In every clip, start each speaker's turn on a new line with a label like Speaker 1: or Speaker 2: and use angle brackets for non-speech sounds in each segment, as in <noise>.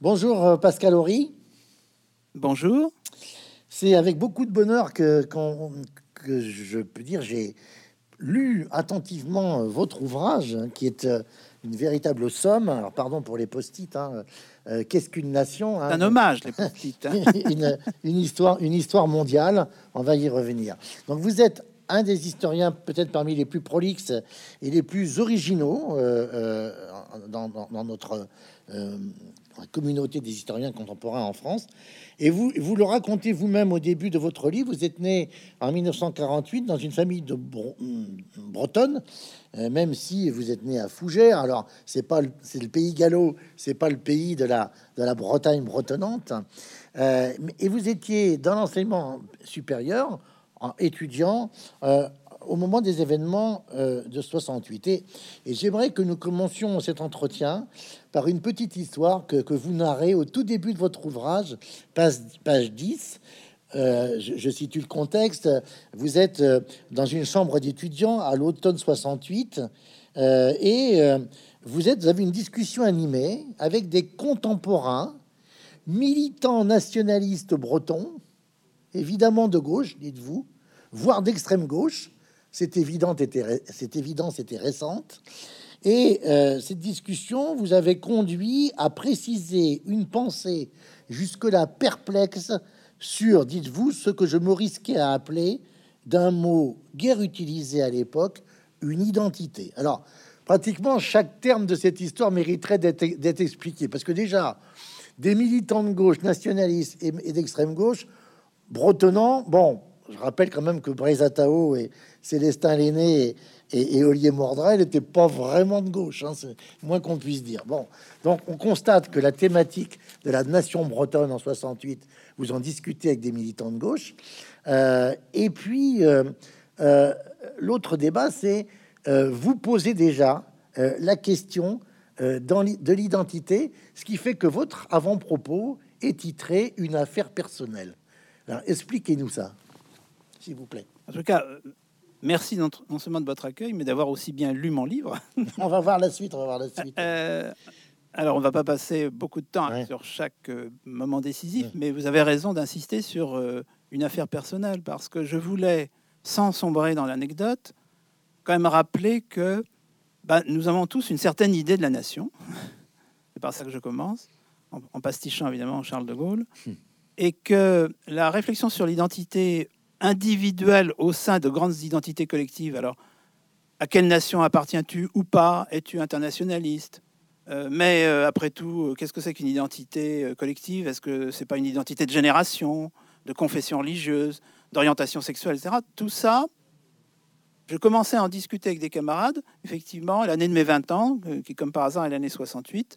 Speaker 1: Bonjour euh, Pascal Horry.
Speaker 2: Bonjour.
Speaker 1: C'est avec beaucoup de bonheur que, que je peux dire j'ai lu attentivement euh, votre ouvrage, hein, qui est euh, une véritable somme. Alors pardon pour les post-it. hein, euh, Qu'est-ce qu'une nation hein,
Speaker 2: Un hommage, les hein. <laughs>
Speaker 1: une, une histoire, une histoire mondiale. On va y revenir. Donc, vous êtes un des historiens peut-être parmi les plus prolixes et les plus originaux euh, euh, dans, dans- dans notre euh, communauté des historiens contemporains en France. Et vous, vous le racontez vous-même au début de votre livre. Vous êtes né en 1948 dans une famille de Bre- bretonne, euh, même si vous êtes né à Fougères. Alors, c'est pas le, pays gallo, c'est pas le pays de la, la Bretagne bretonnante. Euh, et vous étiez dans l'enseignement supérieur, en étudiant euh, au moment des événements euh, de 68. Et, et j'aimerais que nous commencions cet entretien par une petite histoire que, vous narrez au tout début de votre ouvrage, page, page 10. Euh, je, situe le contexte. Vous êtes euh, dans une chambre d'étudiants à l'automne 68 euh, et vous avez une discussion animée avec des contemporains, militants nationalistes bretons, évidemment de gauche, dites-vous, voire d'extrême gauche. C'est évident, était, cette évidence était récente. Et euh, cette discussion vous avait conduit à préciser une pensée jusque-là perplexe sur, dites-vous, ce que je me risquais à appeler d'un mot guère utilisé à l'époque, une identité. Alors, pratiquement chaque terme de cette histoire mériterait d'être expliqué, parce que déjà, des militants de gauche, nationalistes et, d'extrême gauche, bretonnant, bon, je rappelle quand même que Bréza Tao et Célestin Lenné et, et, et Olivier Mordrel n'étaient pas vraiment de gauche, hein, moins qu'on puisse dire. Bon, donc on constate que la thématique de la nation bretonne en 68, vous en discutez avec des militants de gauche. Euh, et puis, euh, euh, l'autre débat, c'est vous posez déjà la question de l'identité, ce qui fait que votre avant-propos est titré Une affaire personnelle. Expliquez-nous ça, s'il vous plaît.
Speaker 2: En tout cas, merci non, non seulement de votre accueil, mais d'avoir aussi bien lu mon livre. <laughs>
Speaker 1: On va voir la suite, on va voir la suite.
Speaker 2: Euh, alors, on va pas passer beaucoup de temps
Speaker 1: Ouais.
Speaker 2: sur chaque euh, moment décisif,
Speaker 1: Ouais.
Speaker 2: mais vous avez raison d'insister sur euh, une affaire personnelle, parce que je voulais, sans sombrer dans l'anecdote, quand même rappeler que bah, nous avons tous une certaine idée de la nation. <laughs> C'est par ça que je commence, en, en pastichant évidemment Charles de Gaulle, et que la réflexion sur l'identité individuelle au sein de grandes identités collectives, alors à quelle nation appartiens-tu ou pas? Es-tu internationaliste? Euh, Mais euh, après tout, euh, qu'est-ce que c'est qu'une identité collective? Est-ce que c'est pas une identité de génération, de confession religieuse, d'orientation sexuelle, etc. Tout ça, je commençais à en discuter avec des camarades, effectivement, l'année de mes 20 ans, qui comme par hasard est l'année 68,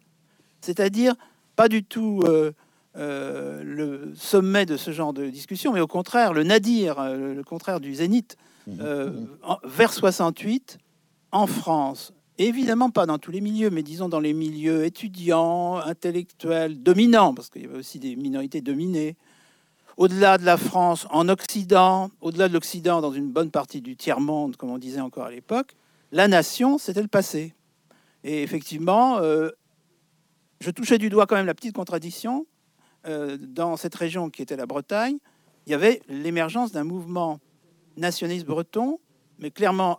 Speaker 2: c'est-à-dire pas du tout euh, euh, le sommet de ce genre de discussion, mais au contraire, le nadir, euh, le contraire du zénith, euh, en- vers 68, en France, évidemment pas dans tous les milieux, mais disons dans les milieux étudiants, intellectuels, dominants, parce qu'il y avait aussi des minorités dominées, au-delà de la France, en Occident, au-delà de l'Occident, dans une bonne partie du tiers-monde, comme on disait encore à l'époque, la nation, c'était le passé. Et effectivement, euh, je touchais du doigt quand même la petite contradiction. Euh, dans cette région qui était la Bretagne, il y avait l'émergence d'un mouvement nationaliste breton, mais clairement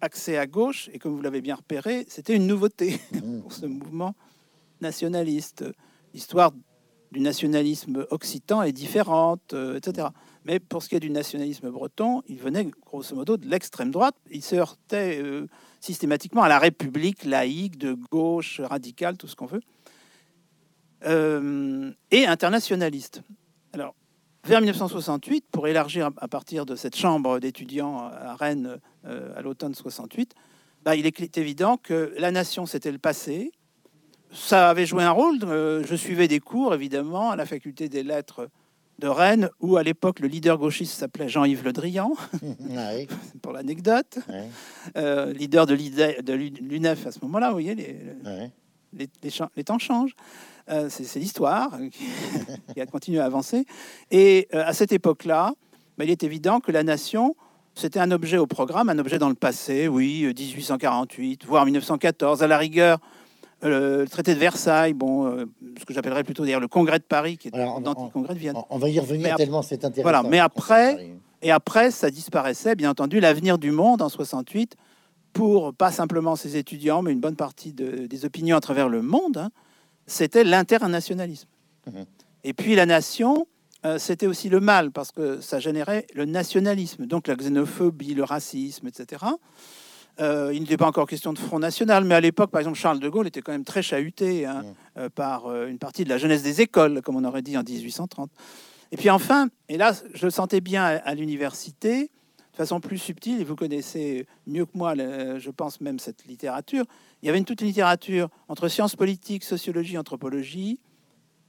Speaker 2: axé à gauche, et comme vous l'avez bien repéré, c'était une nouveauté <laughs> pour ce mouvement nationaliste. L'histoire du nationalisme occitan est différente, euh, etc. Mais pour ce qui est du nationalisme breton, il venait grosso modo de l'extrême droite. Il se heurtait euh, systématiquement à la République laïque, de gauche, radicale, tout ce qu'on veut, euh, et internationaliste. Alors, vers 1968, pour élargir à- partir de cette chambre d'étudiants à Rennes euh, à l'automne 68, bah, il est évident que la nation, c'était le passé. Ça avait joué un rôle. euh, je suivais des cours, évidemment, à la faculté des lettres de Rennes, où à l'époque le leader gauchiste s'appelait Jean-Yves Le Drian, <laughs> <laughs>
Speaker 1: oui,
Speaker 2: pour l'anecdote, euh, leader de l'IDE- de l'UNEF à ce moment-là, vous voyez, les,
Speaker 1: ouais.
Speaker 2: les, les cha- les temps changent. Euh, c'est l'histoire <laughs> qui, a continué à avancer. Et euh, à cette époque-là, bah, il est évident que la nation, c'était un objet au programme, un objet dans le passé, oui, euh, 1848, voire 1914, à la rigueur, le traité de Versailles, bon, ce que j'appellerais plutôt d'ailleurs le congrès de Paris, qui est l'anti-congrès de Vienne.
Speaker 1: On va y revenir tellement c'est intéressant. Voilà,
Speaker 2: mais après, et après, ça disparaissait, bien entendu, l'avenir du monde en 68 pour pas simplement ses étudiants, mais une bonne partie des opinions à travers le monde, hein, c'était l'internationalisme. Mhm. Et puis la nation, euh, c'était aussi le mal, parce que ça générait le nationalisme, donc la xénophobie, le racisme, etc. Euh, il n'était pas encore question de Front National, mais à l'époque, par exemple, Charles de Gaulle était quand même très chahuté hein, mhm. euh, par une partie de la jeunesse des écoles, comme on aurait dit en 1830. Et puis enfin, et là, je le sentais bien à l'université, façon plus subtile, et vous connaissez mieux que moi, je pense même cette littérature, il y avait une toute littérature entre sciences politiques, sociologie, anthropologie,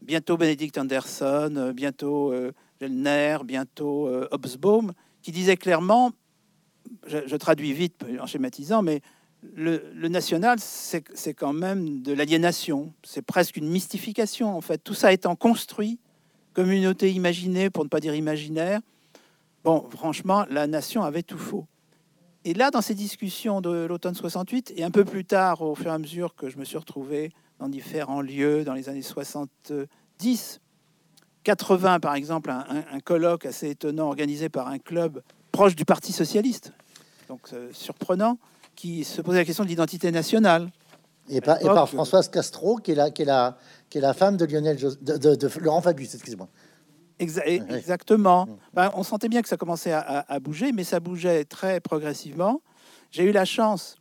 Speaker 2: bientôt Benedict Anderson, euh, bientôt euh, Gellner, bientôt euh, Hobsbawm, qui disait clairement, je, traduis vite en schématisant, mais le, le national, c'est quand même de l'aliénation, c'est presque une mystification en fait, tout ça étant construit, communauté imaginée pour ne pas dire imaginaire, Bon, franchement, la nation avait tout faux. Et là, dans ces discussions de l'automne 68, et un peu plus tard, au fur et à mesure que je me suis retrouvé dans différents lieux dans les années 70, 80 par exemple, un, colloque assez étonnant organisé par un club proche du Parti socialiste, donc euh, surprenant, qui se posait la question de l'identité nationale.
Speaker 1: Et par, et par, Françoise Castro, qui est la, qui est la, qui est la femme de Lionel de, de Laurent Fabius, excusez-moi.
Speaker 2: Exactement. Ben, on sentait bien que ça commençait à, bouger, mais ça bougeait très progressivement. J'ai eu la chance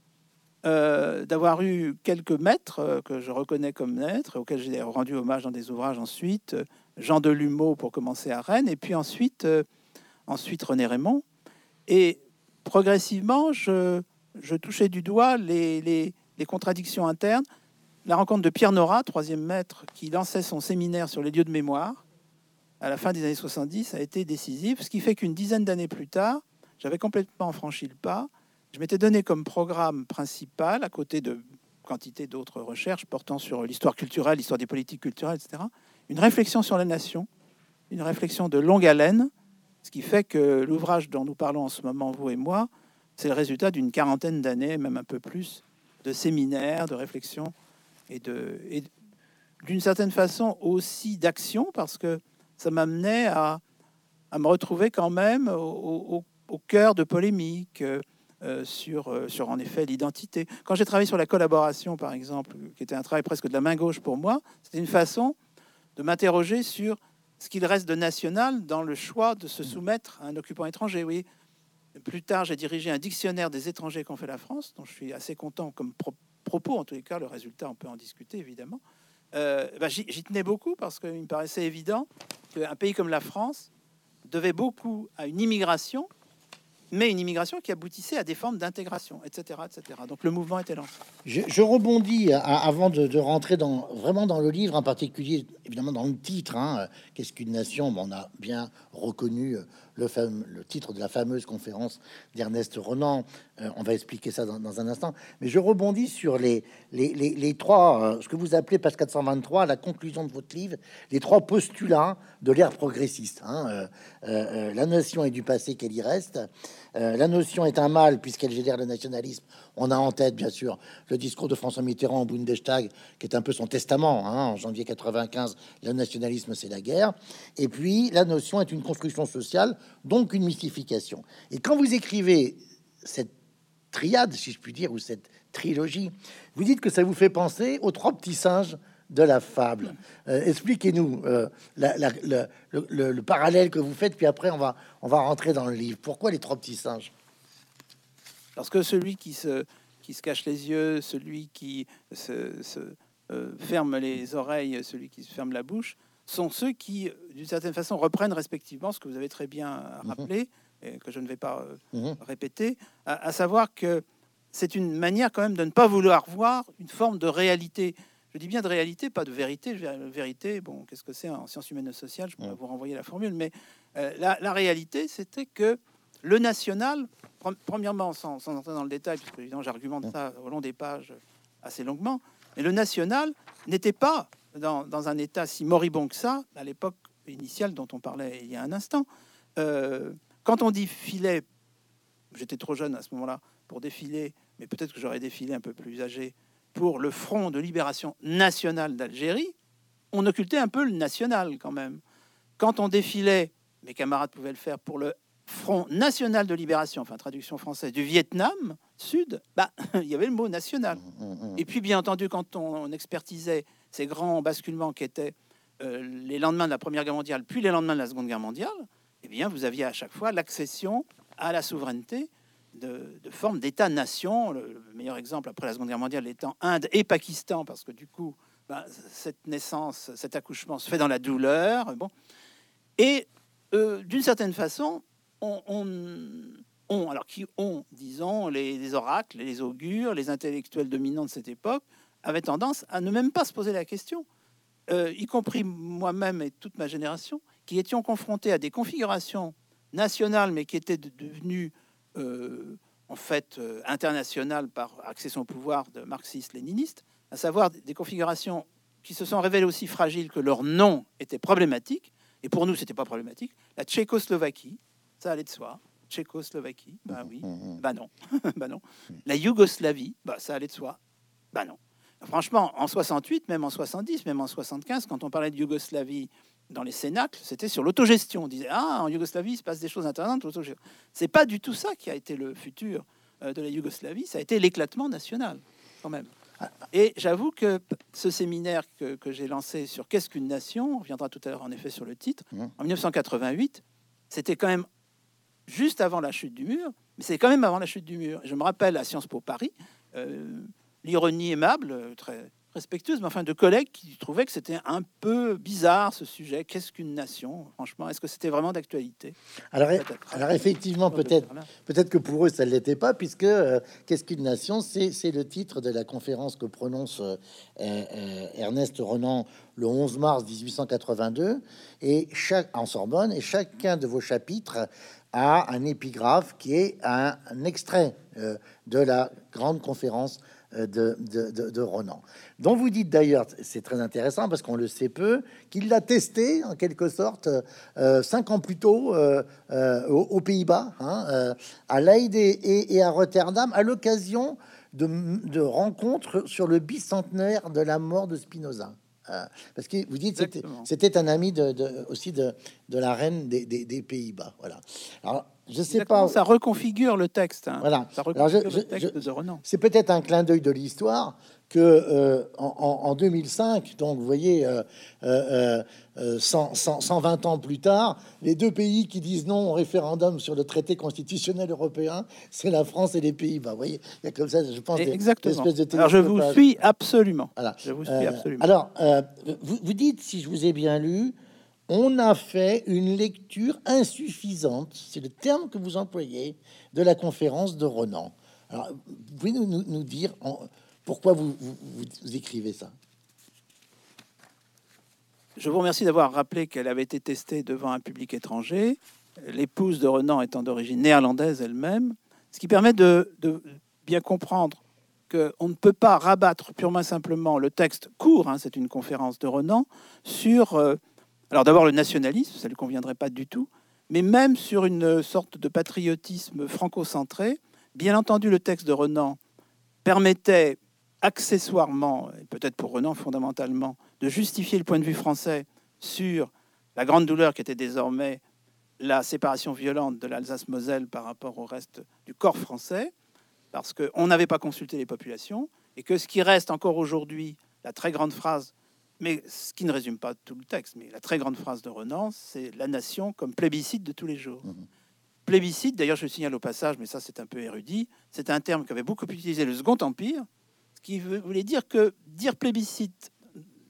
Speaker 2: euh, d'avoir eu quelques maîtres euh, que je reconnais comme maîtres, auxquels j'ai rendu hommage dans des ouvrages ensuite. Jean Delumeau pour commencer à Rennes, et puis ensuite, euh, ensuite René Raymond. Et progressivement, je, je touchais du doigt les, les, les, contradictions internes. La rencontre de Pierre Nora, troisième maître, qui lançait son séminaire sur les lieux de mémoire, à la fin des années 70 a été décisif, ce qui fait qu'une dizaine d'années plus tard, j'avais complètement franchi le pas. Je m'étais donné comme programme principal, à côté de quantité d'autres recherches portant sur l'histoire culturelle, l'histoire des politiques culturelles, etc., une réflexion sur la nation, une réflexion de longue haleine, ce qui fait que l'ouvrage dont nous parlons en ce moment, vous et moi, c'est le résultat d'une quarantaine d'années, même un peu plus, de séminaires, de réflexions et d'une certaine façon aussi d'action, parce que ça m'amenait à, à, me retrouver quand même au, cœur de polémiques euh, sur, euh, sur, en effet, l'identité. Quand j'ai travaillé sur la collaboration, par exemple, qui était un travail presque de la main gauche pour moi, c'était une façon de m'interroger sur ce qu'il reste de national dans le choix de se soumettre à un occupant étranger. Oui. Plus tard, j'ai dirigé un dictionnaire des étrangers qu'ont fait la France, dont je suis assez content comme propos, en tous les cas, le résultat, on peut en discuter évidemment. Euh, bah, j'y tenais beaucoup parce qu'il me paraissait évident qu'un pays comme la France devait beaucoup à une immigration, mais une immigration qui aboutissait à des formes d'intégration, etc., etc. Donc le mouvement était lancé.
Speaker 1: Je, rebondis avant de, rentrer dans, vraiment dans le livre, en particulier, évidemment, dans le titre. Hein, Qu'est-ce qu'une nation? On a bien reconnu euh, le, le, titre de la fameuse conférence d'Ernest Renan. Euh, on va expliquer ça dans, un instant. Mais je rebondis sur les, trois, euh, ce que vous appelez, page 423, la conclusion de votre livre, les trois postulats de l'ère progressiste. Hein. la nation est du passé qu'elle y reste. la notion est un mal puisqu'elle génère le nationalisme. On a en tête, bien sûr, le discours de François Mitterrand au Bundestag, qui est un peu son testament. Hein, en janvier 95, le nationalisme, c'est la guerre. Et puis, la notion est une construction sociale, donc une mystification. Et quand vous écrivez cette triade, si je puis dire, ou cette trilogie, vous dites que ça vous fait penser aux trois petits singes de la fable. Euh, expliquez-nous euh, le, parallèle que vous faites, puis après on va, on va rentrer dans le livre. Pourquoi les trois petits singes?
Speaker 2: Parce que celui qui se, qui se cache les yeux, celui qui se, euh, ferme les oreilles, celui qui se ferme la bouche, sont ceux qui, d'une certaine façon, reprennent respectivement ce que vous avez très bien mhm. rappelé, et que je ne vais pas euh, mhm. répéter, à, savoir que c'est une manière quand même de ne pas vouloir voir une forme de réalité. Je dis bien de réalité, pas de vérité. Vérité, bon, qu'est-ce que c'est en sciences humaines et sociales? Je pourrais vous renvoyer la formule, mais euh, la, réalité, c'était que le national, premièrement, sans, sans, entrer dans le détail, puisque évidemment j'argumente ça au long des pages assez longuement, mais le national n'était pas dans, un état si moribond que ça, à l'époque initiale dont on parlait il y a un instant. Euh, quand on dit filet, j'étais trop jeune à ce moment-là pour défiler, mais peut-être que j'aurais défilé un peu plus âgé. pour le Front de libération nationale d'Algérie, on occultait un peu le national quand même. Quand on défilait, mes camarades pouvaient le faire pour le Front national de libération, enfin traduction française, du Vietnam Sud, bah, <laughs> il y avait le mot national.
Speaker 1: Mmh, mmh.
Speaker 2: Et puis, bien entendu, quand on expertisait ces grands basculements qui étaient euh, les lendemains de la Première Guerre mondiale, puis les lendemains de la Seconde Guerre mondiale, eh bien, vous aviez à chaque fois l'accession à la souveraineté de, de formes d'État-nation. Le, le meilleur exemple après la Seconde Guerre mondiale étant Inde et Pakistan, parce que du coup, ben, cette naissance, cet accouchement se fait dans la douleur. Bon. Et euh, d'une certaine façon, on, on- on- alors qui ont, disons, les, les oracles, les augures, les intellectuels dominants de cette époque, avaient tendance à ne même pas se poser la question, euh, y compris moi-même et toute ma génération, qui étions confrontés à des configurations nationales, mais qui étaient de- devenues euh, en fait euh, internationales par accession au pouvoir de marxistes-léninistes, à savoir des- configurations qui se sont révélées aussi fragiles que leur nom était problématique. Et pour nous, c'était pas problématique. La Tchécoslovaquie, ça allait de soi. Tchécoslovaquie, bah oui,
Speaker 1: Mmh,
Speaker 2: bah non, <laughs> bah non. La Yougoslavie, bah ça allait de soi, bah non. Franchement, en 68, même en 70, même en 75, quand on parlait de Yougoslavie dans les cénacles, c'était sur l'autogestion. On disait ah en Yougoslavie, il se passe des choses intéressantes. C'est pas du tout ça qui a été le futur euh, de la Yougoslavie. Ça a été l'éclatement national, quand même. Et j'avoue que ce séminaire que, que j'ai lancé sur qu'est-ce qu'une nation, on reviendra tout à l'heure en effet sur le titre,
Speaker 1: Mhm.
Speaker 2: en 1988, c'était quand même juste avant la chute du mur, mais c'est quand même avant la chute du mur. Je me rappelle à Sciences Po Paris, euh, l'ironie aimable, euh, très respectueuse, mais enfin de collègues qui trouvaient que c'était un peu bizarre ce sujet. Qu'est-ce qu'une nation Franchement, est-ce que c'était vraiment d'actualité?
Speaker 1: Alors,
Speaker 2: Peut-être.
Speaker 1: alors effectivement, peut-être. Peut-être que pour eux, ça ne l'était pas, puisque euh, Qu'est-ce qu'une nation? C'est le titre de la conférence que prononce euh, euh, Ernest Renan le 11 mars 1882 et chaque, en Sorbonne, et chacun de vos chapitres a un épigraphe qui est un, un extrait de la grande conférence de, de, de- de Renan, dont vous dites d'ailleurs, c'est très intéressant parce qu'on le sait peu, qu'il l'a testé en quelque sorte euh, cinq ans plus tôt euh, euh, aux, aux Pays-Bas, hein, euh, à Leyde et, et- et à Rotterdam, à l'occasion de, de rencontres sur le bicentenaire de la mort de Spinoza. Euh, parce que vous dites c'était un ami de, de- aussi de, de la reine des, des- des Pays-Bas. Voilà. Alors je sais
Speaker 2: Exactement,
Speaker 1: pas.
Speaker 2: Ça reconfigure le texte. hein.
Speaker 1: Voilà.
Speaker 2: Ça
Speaker 1: je-
Speaker 2: reconfigure
Speaker 1: je-
Speaker 2: le texte
Speaker 1: je-
Speaker 2: de Renan.
Speaker 1: C'est peut-être un clin d'œil de l'histoire que euh, en, en- en 2005, donc vous voyez, euh, euh, euh, 100 100 120 ans plus tard, les deux pays qui disent non au référendum sur le traité constitutionnel européen, c'est la France et les Pays-Bas. Vous voyez, il y a comme ça, je pense, des-
Speaker 2: Exactement.
Speaker 1: des de
Speaker 2: Alors je vous
Speaker 1: télescopage.
Speaker 2: suis absolument.
Speaker 1: Voilà.
Speaker 2: Je vous suis
Speaker 1: Euh,
Speaker 2: absolument.
Speaker 1: alors, euh, vous, vous dites, si je vous ai bien lu, on a fait une lecture insuffisante, c'est le terme que vous employez, de la conférence de Renan. Alors, pouvez nous, nous- dire pourquoi vous, écrivez ça?
Speaker 2: Je vous remercie d'avoir rappelé qu'elle avait été testée devant un public étranger, l'épouse de Renan étant d'origine néerlandaise elle-même, ce qui permet de, bien comprendre qu'on ne peut pas rabattre purement simplement le texte court, hein, c'est une conférence de Renan, sur, euh, alors d'abord le nationalisme, ça ne conviendrait pas du tout, mais même sur une sorte de patriotisme franco-centré. Bien entendu, le texte de Renan permettait accessoirement, et peut-être pour Renan fondamentalement, de justifier le point de vue français sur la grande douleur qui était désormais la séparation violente de l'Alsace-Moselle par rapport au reste du corps français, parce qu'on n'avait pas consulté les populations, et que ce qui reste encore aujourd'hui, la très grande phrase, mais ce qui ne résume pas tout le texte, mais la très grande phrase de Renan, c'est la nation comme plébiscite de tous les jours.
Speaker 1: Mhm.
Speaker 2: Plébiscite, d'ailleurs je le signale au passage, mais ça c'est un peu érudit, c'est un terme qu'avait beaucoup utilisé le Second Empire, ce qui voulait dire que dire plébiscite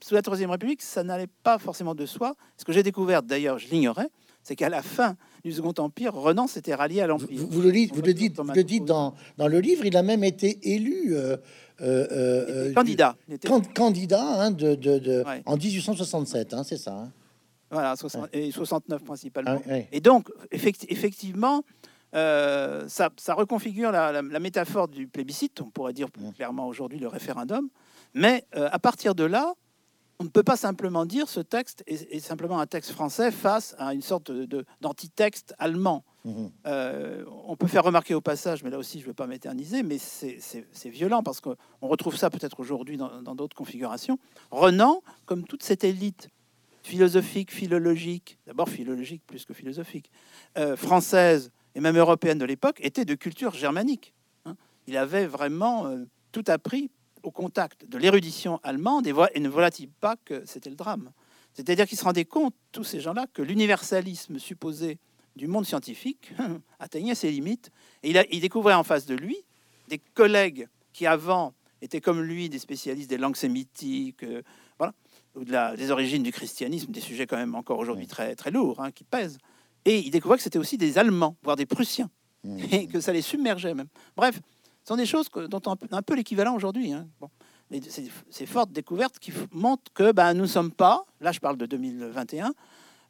Speaker 2: sous la Troisième République, ça n'allait pas forcément de soi. Ce que j'ai découvert, d'ailleurs, je l'ignorais, c'est qu'à la fin du Second Empire, Renan s'était rallié à l'Empire.
Speaker 1: vous- vous le dites, vous le dites, vous le dites dans, dans le livre, il a même été élu euh, euh, euh,
Speaker 2: candidat.
Speaker 1: Can- candidat hein, de, de- de-
Speaker 2: Ouais.
Speaker 1: en 1867, hein, c'est ça. hein.
Speaker 2: Voilà, 60 et 69 principalement.
Speaker 1: Ah, ouais.
Speaker 2: Et donc, effecti- effectivement, euh, ça, ça reconfigure la, la- la métaphore du plébiscite, on pourrait dire plus clairement aujourd'hui le référendum. Mais euh, à partir de là, on ne peut pas simplement dire ce texte est, est simplement un texte français face à une sorte de- de- d'antitexte allemand. Mhm. Euh, on peut faire remarquer au passage, mais là aussi je ne veux pas m'éterniser, mais c'est violent parce qu'on retrouve ça peut-être aujourd'hui dans d'autres configurations. Renan, comme toute cette élite philosophique, philologique, d'abord philologique plus que philosophique, euh, française et même européenne de l'époque, était de culture germanique. Hein. Il avait vraiment euh, tout appris au contact de l'érudition allemande et, ne voilà-t-il pas que c'était le drame? C'est-à-dire qu'ils se rendaient compte, tous ces gens-là, que l'universalisme supposé du monde scientifique <laughs> atteignait ses limites. Et il, il, découvrait en face de lui des collègues qui avant étaient comme lui des spécialistes des langues sémitiques, euh, voilà, ou de la, des origines du christianisme, des sujets quand même encore aujourd'hui très, très lourds, hein, qui pèsent. Et il découvrait que c'était aussi des Allemands, voire des Prussiens, mmh. <laughs> et que ça les submergeait même. Bref, ce sont des choses dont on a un peu l'équivalent aujourd'hui. Hein. Bon. Ces fortes découvertes qui montrent que ben, nous ne sommes pas, là je parle de 2021,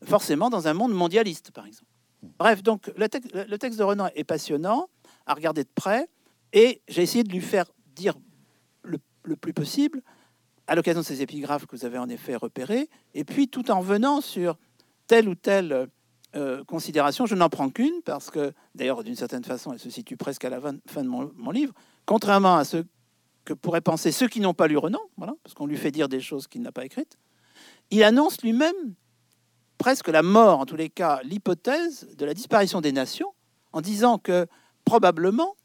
Speaker 2: forcément dans un monde mondialiste, par exemple. Bref, donc le, texte de Renan est passionnant à regarder de près, et j'ai essayé de lui faire dire le, plus possible, à l'occasion de ces épigraphes que vous avez en effet repérées, et puis tout en venant sur telle ou telle euh, considération, je n'en prends qu'une, parce que d'ailleurs, d'une certaine façon, elle se situe presque à la fin de mon, mon livre, contrairement à ce que pourraient penser ceux qui n'ont pas lu Renan, voilà, parce qu'on lui fait dire des choses qu'il n'a pas écrites. Il annonce lui-même presque la mort, en tous les cas l'hypothèse de la disparition des nations, en disant que probablement,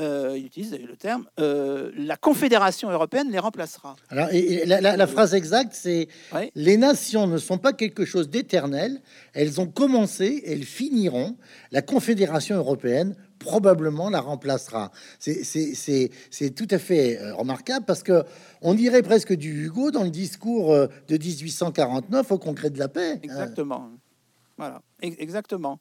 Speaker 2: euh, il utilise le terme, euh, la Confédération européenne les remplacera.
Speaker 1: Alors, et, la, phrase exacte, c'est Les nations ne sont pas quelque chose d'éternel, elles ont commencé, elles finiront. La Confédération européenne probablement la remplacera. C'est tout à fait euh, remarquable parce que on dirait presque du Hugo dans le discours de 1849 au Congrès de la paix.
Speaker 2: Exactement. Voilà, exactement.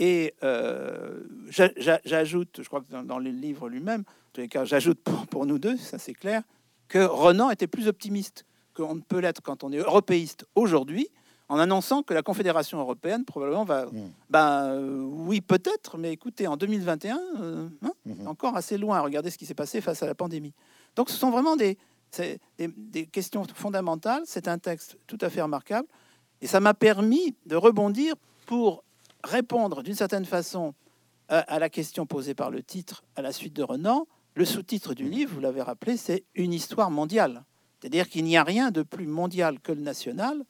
Speaker 2: Et euh, j'ajoute, je crois que dans, le livre lui-même, en tous les cas, j'ajoute pour, pour, nous deux, ça c'est clair, que Renan était plus optimiste qu'on ne peut l'être quand on est européiste aujourd'hui, en annonçant que la Confédération européenne probablement va... Ben euh, oui, peut-être, mais écoutez, en 2021, euh, hein, mm-hmm. encore assez loin. Regardez ce qui s'est passé face à la pandémie. Donc ce sont vraiment des, des, questions fondamentales. C'est un texte tout à fait remarquable. Et ça m'a permis de rebondir pour répondre d'une certaine façon à, à, la question posée par le titre à la suite de Renan. Le sous-titre du livre, vous l'avez rappelé, c'est Une histoire mondiale. C'est-à-dire qu'il n'y a rien de plus mondial que le national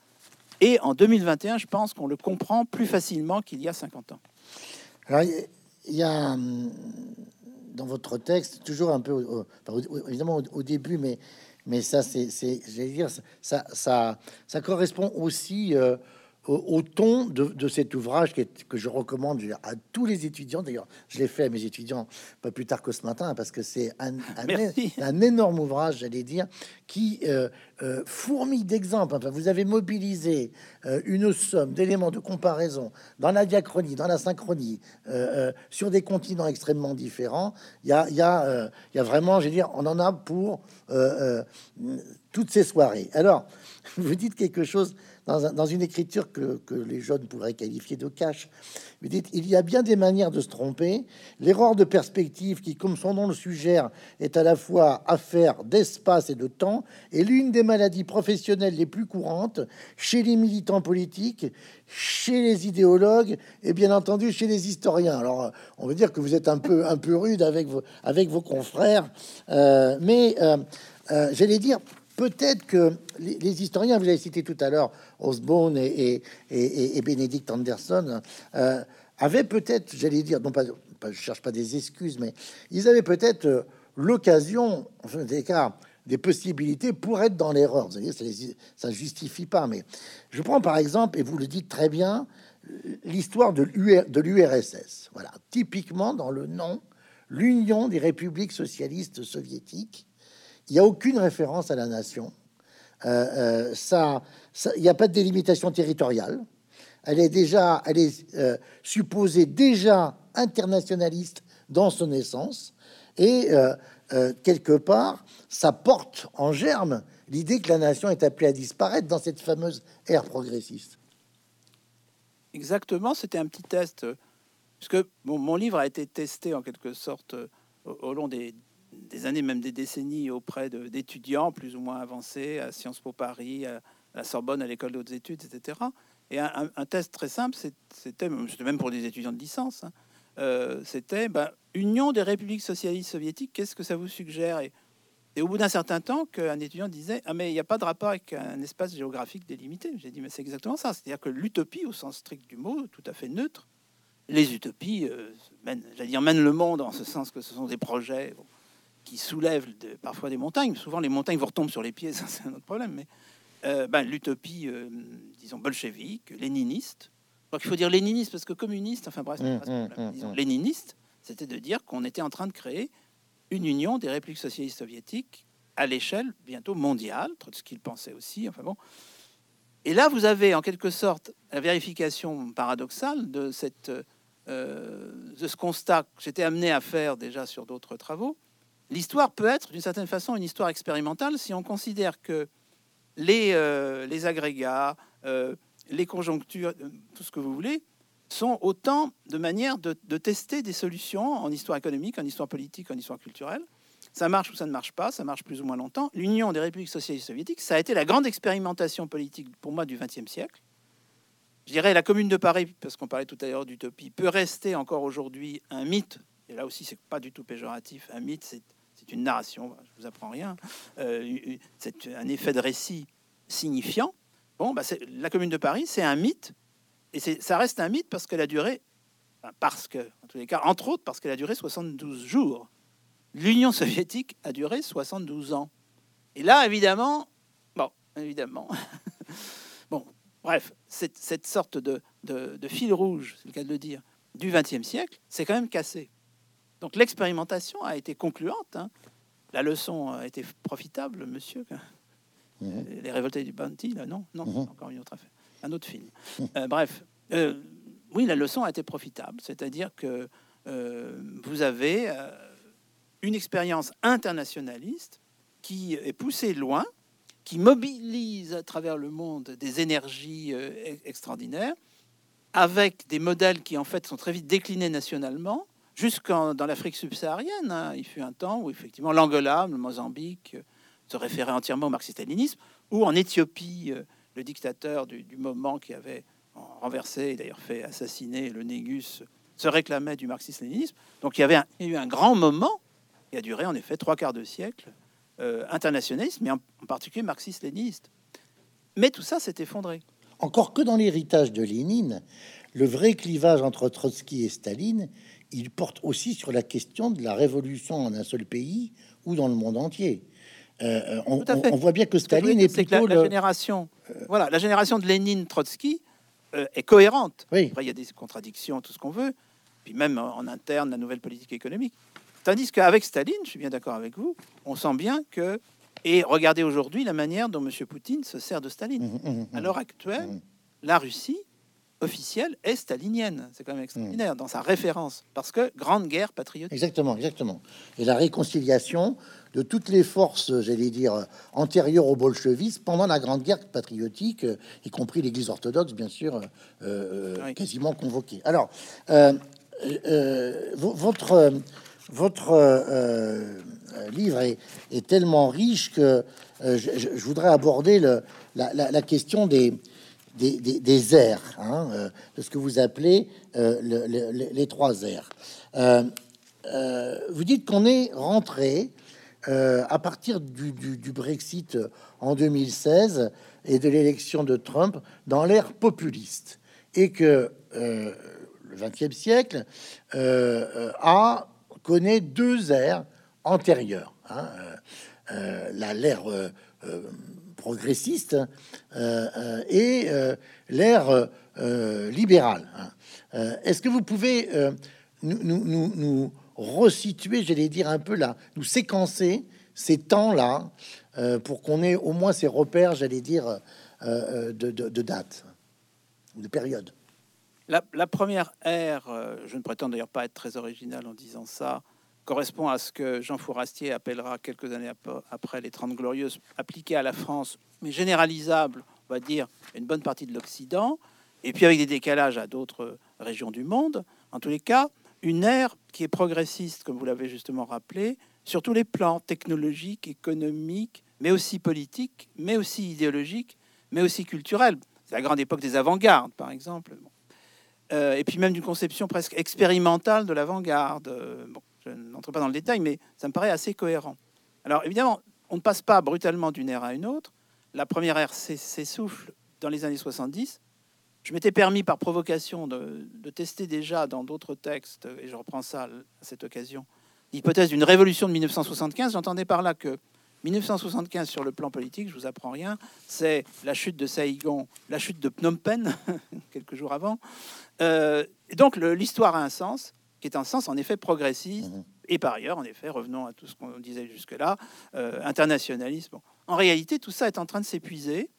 Speaker 2: et en 2021, je pense qu'on le comprend plus facilement qu'il y a 50 ans.
Speaker 1: Alors, il y a hum, dans votre texte toujours un peu, évidemment au, début, mais mais ça, c'est, j'allais dire, ça, ça, ça correspond aussi euh, au, ton de, cet ouvrage que je recommande à tous les étudiants. D'ailleurs, je l'ai fait à mes étudiants pas plus tard que ce matin parce que c'est un, un, énorme ouvrage, j'allais dire, qui euh, euh, fourmille d'exemples. Enfin, vous avez mobilisé euh, une somme d'éléments de comparaison dans la diachronie, dans la synchronie, sur des continents extrêmement différents. Il y a, il y a, il y a vraiment, j'allais dire, on en a pour toutes ces soirées. Alors, <laughs> vous dites quelque chose dans, une écriture que, les jeunes pourraient qualifier de cash. Vous dites, il y a bien des manières de se tromper. L'erreur de perspective, qui, comme son nom le suggère, est à la fois affaire d'espace et de temps, est l'une des maladies professionnelles les plus courantes chez les militants politiques, chez les idéologues et bien entendu chez les historiens. Alors, on veut dire que vous êtes un peu, un peu rude avec vos, avec vos confrères, euh, mais euh, euh, j'allais dire, peut-être que les, historiens, vous avez cité tout à l'heure Osborne et, et, Bénédicte Anderson, euh, avaient peut-être, j'allais dire, non pas, je cherche pas des excuses, mais ils avaient peut-être euh, l'occasion, en des cas, des possibilités pour être dans l'erreur. Vous savez, ça ne justifie pas, mais je prends par exemple, et vous le dites très bien, l'histoire de l'URSS. Voilà, typiquement dans le nom, l'Union des républiques socialistes soviétiques il n'y a aucune référence à la nation. Euh, euh, ça, il n'y a pas de délimitation territoriale. Elle est déjà, elle est euh, supposée déjà internationaliste dans son essence, et quelque part, ça porte en germe l'idée que la nation est appelée à disparaître dans cette fameuse ère progressiste.
Speaker 2: Exactement, c'était un petit test, puisque mon livre a été testé en quelque sorte au long des des années, même des décennies, auprès d'étudiants plus ou moins avancés à Sciences Po Paris, la Sorbonne, à l'école d'autres études, etc. Et un, test très simple, c'était même pour des étudiants de licence, hein, euh, c'était ben, Union des républiques socialistes soviétiques, qu'est-ce que ça vous suggère? Et, au bout d'un certain temps, qu'un étudiant disait Ah, mais il n'y a pas de rapport avec un espace géographique délimité. J'ai dit Mais c'est exactement ça. C'est-à-dire que l'utopie, au sens strict du mot, tout à fait neutre, les utopies euh, mènent, dire, mènent le monde en ce sens que ce sont des projets qui soulèvent parfois des montagnes. Souvent, les montagnes vous retombent sur les pieds, <laughs> ça c'est un autre problème. Mais euh, ben, l'utopie, euh, disons, bolchevique, léniniste. Donc il faut dire léniniste parce que communiste, enfin bref, mmh, mmh, mmh, disons, léniniste, c'était de dire qu'on était en train de créer une union des républiques socialistes soviétiques à l'échelle bientôt mondiale, Trotsky le pensait aussi, enfin bon. Et là, vous avez en quelque sorte la vérification paradoxale de, cette, euh, de ce constat que j'étais amené à faire déjà sur d'autres travaux. L'histoire peut être d'une certaine façon une histoire expérimentale si on considère que les, euh, les agrégats, euh, les conjonctures, euh, tout ce que vous voulez, sont autant de manières de, tester des solutions en histoire économique, en histoire politique, en histoire culturelle. Ça marche ou ça ne marche pas, ça marche plus ou moins longtemps. L'Union des républiques socialistes soviétiques, ça a été la grande expérimentation politique pour moi du XXe siècle. Je dirais la Commune de Paris, parce qu'on parlait tout à l'heure d'utopie, peut rester encore aujourd'hui un mythe. Et là aussi, c'est pas du tout péjoratif. Un mythe, c'est une narration, je vous apprends rien, euh, c'est un effet de récit signifiant. Bon, bah la Commune de Paris, c'est un mythe, et ça reste un mythe parce qu'elle a duré, parce que, en tous les cas, entre autres, parce qu'elle a duré 72 jours. L'Union soviétique a duré 72 ans. Et là, évidemment, bon, évidemment, <laughs> bon, bref, cette, cette sorte de, fil rouge, c'est le cas de le dire, du XXe siècle, c'est quand même cassé. Donc l'expérimentation a été concluante. Hein. La leçon a été profitable, monsieur. Mhm. Les révoltés du Bounty, là, non, non, mhm. encore une autre affaire, un autre film. Euh, bref, euh, oui, la leçon a été profitable, c'est-à-dire que euh, vous avez une expérience internationaliste qui est poussée loin, qui mobilise à travers le monde des énergies extraordinaires, avec des modèles qui en fait sont très vite déclinés nationalement, jusqu'en dans l'Afrique subsaharienne. Hein. il fut un temps où effectivement l'Angola, le Mozambique euh, se référait entièrement au marxisme-léninisme, ou en Éthiopie, euh, le dictateur du, moment qui avait renversé et d'ailleurs fait assassiner le Négus se réclamait du marxisme-léninisme. Donc il y avait eu un grand moment qui a duré en effet trois quarts de siècle, euh, internationaliste, mais en, en particulier marxiste-léniniste. Mais tout ça s'est effondré.
Speaker 1: Encore que dans l'héritage de Lénine, le vrai clivage entre Trotsky et Staline il porte aussi sur la question de la révolution en un seul pays ou dans le monde entier. Euh, on, voit bien que Staline est plutôt
Speaker 2: la, génération. Euh, voilà, la génération de Lénine, Trotsky euh, est cohérente. Après, il y a des contradictions, tout ce qu'on veut, puis même en interne, la nouvelle politique économique. Tandis qu'avec Staline, je suis bien d'accord avec vous, on sent bien que et regardez aujourd'hui la manière dont M. Poutine se sert de Staline. Mmh, mmh, mmh, à l'heure actuelle, la Russie officielle est stalinienne. C'est quand même extraordinaire dans sa référence, parce que grande guerre patriotique.
Speaker 1: Exactement, exactement. Et la réconciliation de toutes les forces, j'allais dire, antérieures au bolchevisme pendant la grande guerre patriotique, euh, y compris l'Église orthodoxe, bien sûr, euh, euh, quasiment convoquée. Alors, votre votre livre est, tellement riche que je, voudrais aborder le, la, question des, des, des, airs, hein, euh, de ce que vous appelez euh, les trois airs. Euh, vous dites qu'on est rentré à partir du, Brexit en 2016 et de l'élection de Trump dans l'ère populiste et que le XXe siècle a connaît deux ères antérieures. Hein, l'ère progressiste euh, euh, et euh, l'ère libérale. Hein. Est-ce que vous pouvez nous, nous, resituer, j'allais dire un peu là, nous séquencer ces temps-là pour qu'on ait au moins ces repères, j'allais dire, de, date de période?
Speaker 2: La, la, première ère, je ne prétends d'ailleurs pas être très original en disant ça, correspond à ce que Jean Fourastier appellera quelques années après les Trente Glorieuses, appliqué à la France, mais généralisable, on va dire, une bonne partie de l'Occident, et puis avec des décalages à d'autres régions du monde. En tous les cas, une ère qui est progressiste, comme vous l'avez justement rappelé, sur tous les plans technologiques, économiques, mais aussi politiques, mais aussi idéologiques, mais aussi culturelle. C'est la grande époque des avant-gardes, par exemple. Euh, et puis même d'une conception presque expérimentale de l'avant-garde. Euh, je n'entre pas dans le détail, mais ça me paraît assez cohérent. Alors évidemment, on ne passe pas brutalement d'une ère à une autre. La première ère s'essouffle dans les années 70. Je m'étais permis par provocation de, tester déjà dans d'autres textes, et je reprends ça à cette occasion, l'hypothèse d'une révolution de 1975. J'entendais par là que 1975 sur le plan politique, je vous apprends rien, c'est la chute de Saïgon, la chute de Phnom Penh, <laughs> quelques jours avant. Euh, donc l'histoire a un sens, qui est un sens en effet progressiste, mhm. et par ailleurs, en effet, revenons à tout ce qu'on disait jusque-là, euh, internationalisme. En réalité, tout ça est en train de s'épuiser,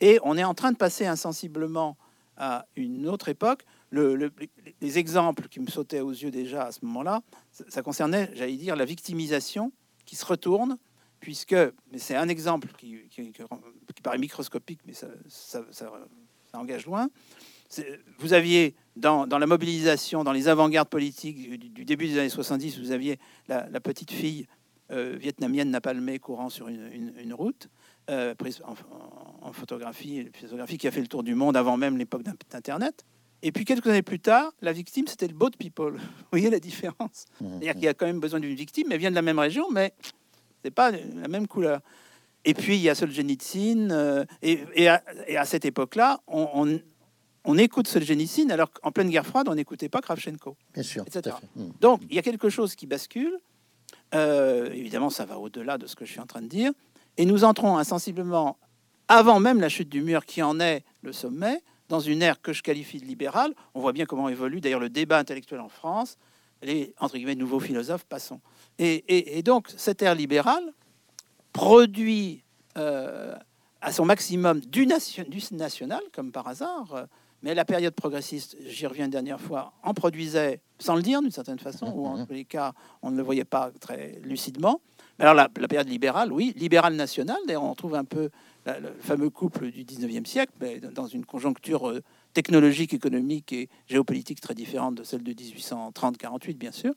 Speaker 2: et on est en train de passer insensiblement à une autre époque. les exemples qui me sautaient aux yeux déjà à ce moment-là, ça, concernait, j'allais dire, la victimisation qui se retourne, puisque, mais c'est un exemple qui, paraît microscopique, mais ça, engage loin. Vous aviez dans, la mobilisation, dans les avant-gardes politiques du, début des années 70, vous aviez la, petite fille euh, vietnamienne napalmée courant sur une route. Euh, prise en, photographie, une photographie qui a fait le tour du monde avant même l'époque d'Internet. Et puis quelques années plus tard, la victime, c'était le boat people. <laughs> Vous voyez la différence? Mmh, C'est-à-dire qu'il y a quand même besoin d'une victime, elle vient de la même région, mais c'est pas la même couleur. Et puis il y a Solzhenitsyn, euh, et, et, à, et, à, cette époque-là, on, on, écoute Solzhenitsyn, alors qu'en pleine guerre froide, on n'écoutait pas Kravchenko.
Speaker 1: Bien sûr.
Speaker 2: Etc. Mmh. Donc il y a quelque chose qui bascule. Euh, évidemment, ça va au-delà de ce que je suis en train de dire. Et nous entrons insensiblement, avant même la chute du mur qui en est le sommet, dans une ère que je qualifie de libérale. On voit bien comment évolue d'ailleurs le débat intellectuel en France. Les entre guillemets nouveaux philosophes, passons. Et, donc cette ère libérale produit euh, à son maximum du, du, national, comme par hasard. Mais la période progressiste, j'y reviens une dernière fois, en produisait sans le dire d'une certaine façon, ou en tous les cas, on ne le voyait pas très lucidement. Alors la, période libérale, oui, libérale nationale, d'ailleurs on trouve un peu le fameux couple du 19e siècle, mais dans une conjoncture euh, technologique, économique et géopolitique très différente de celle de 1830-48, bien sûr.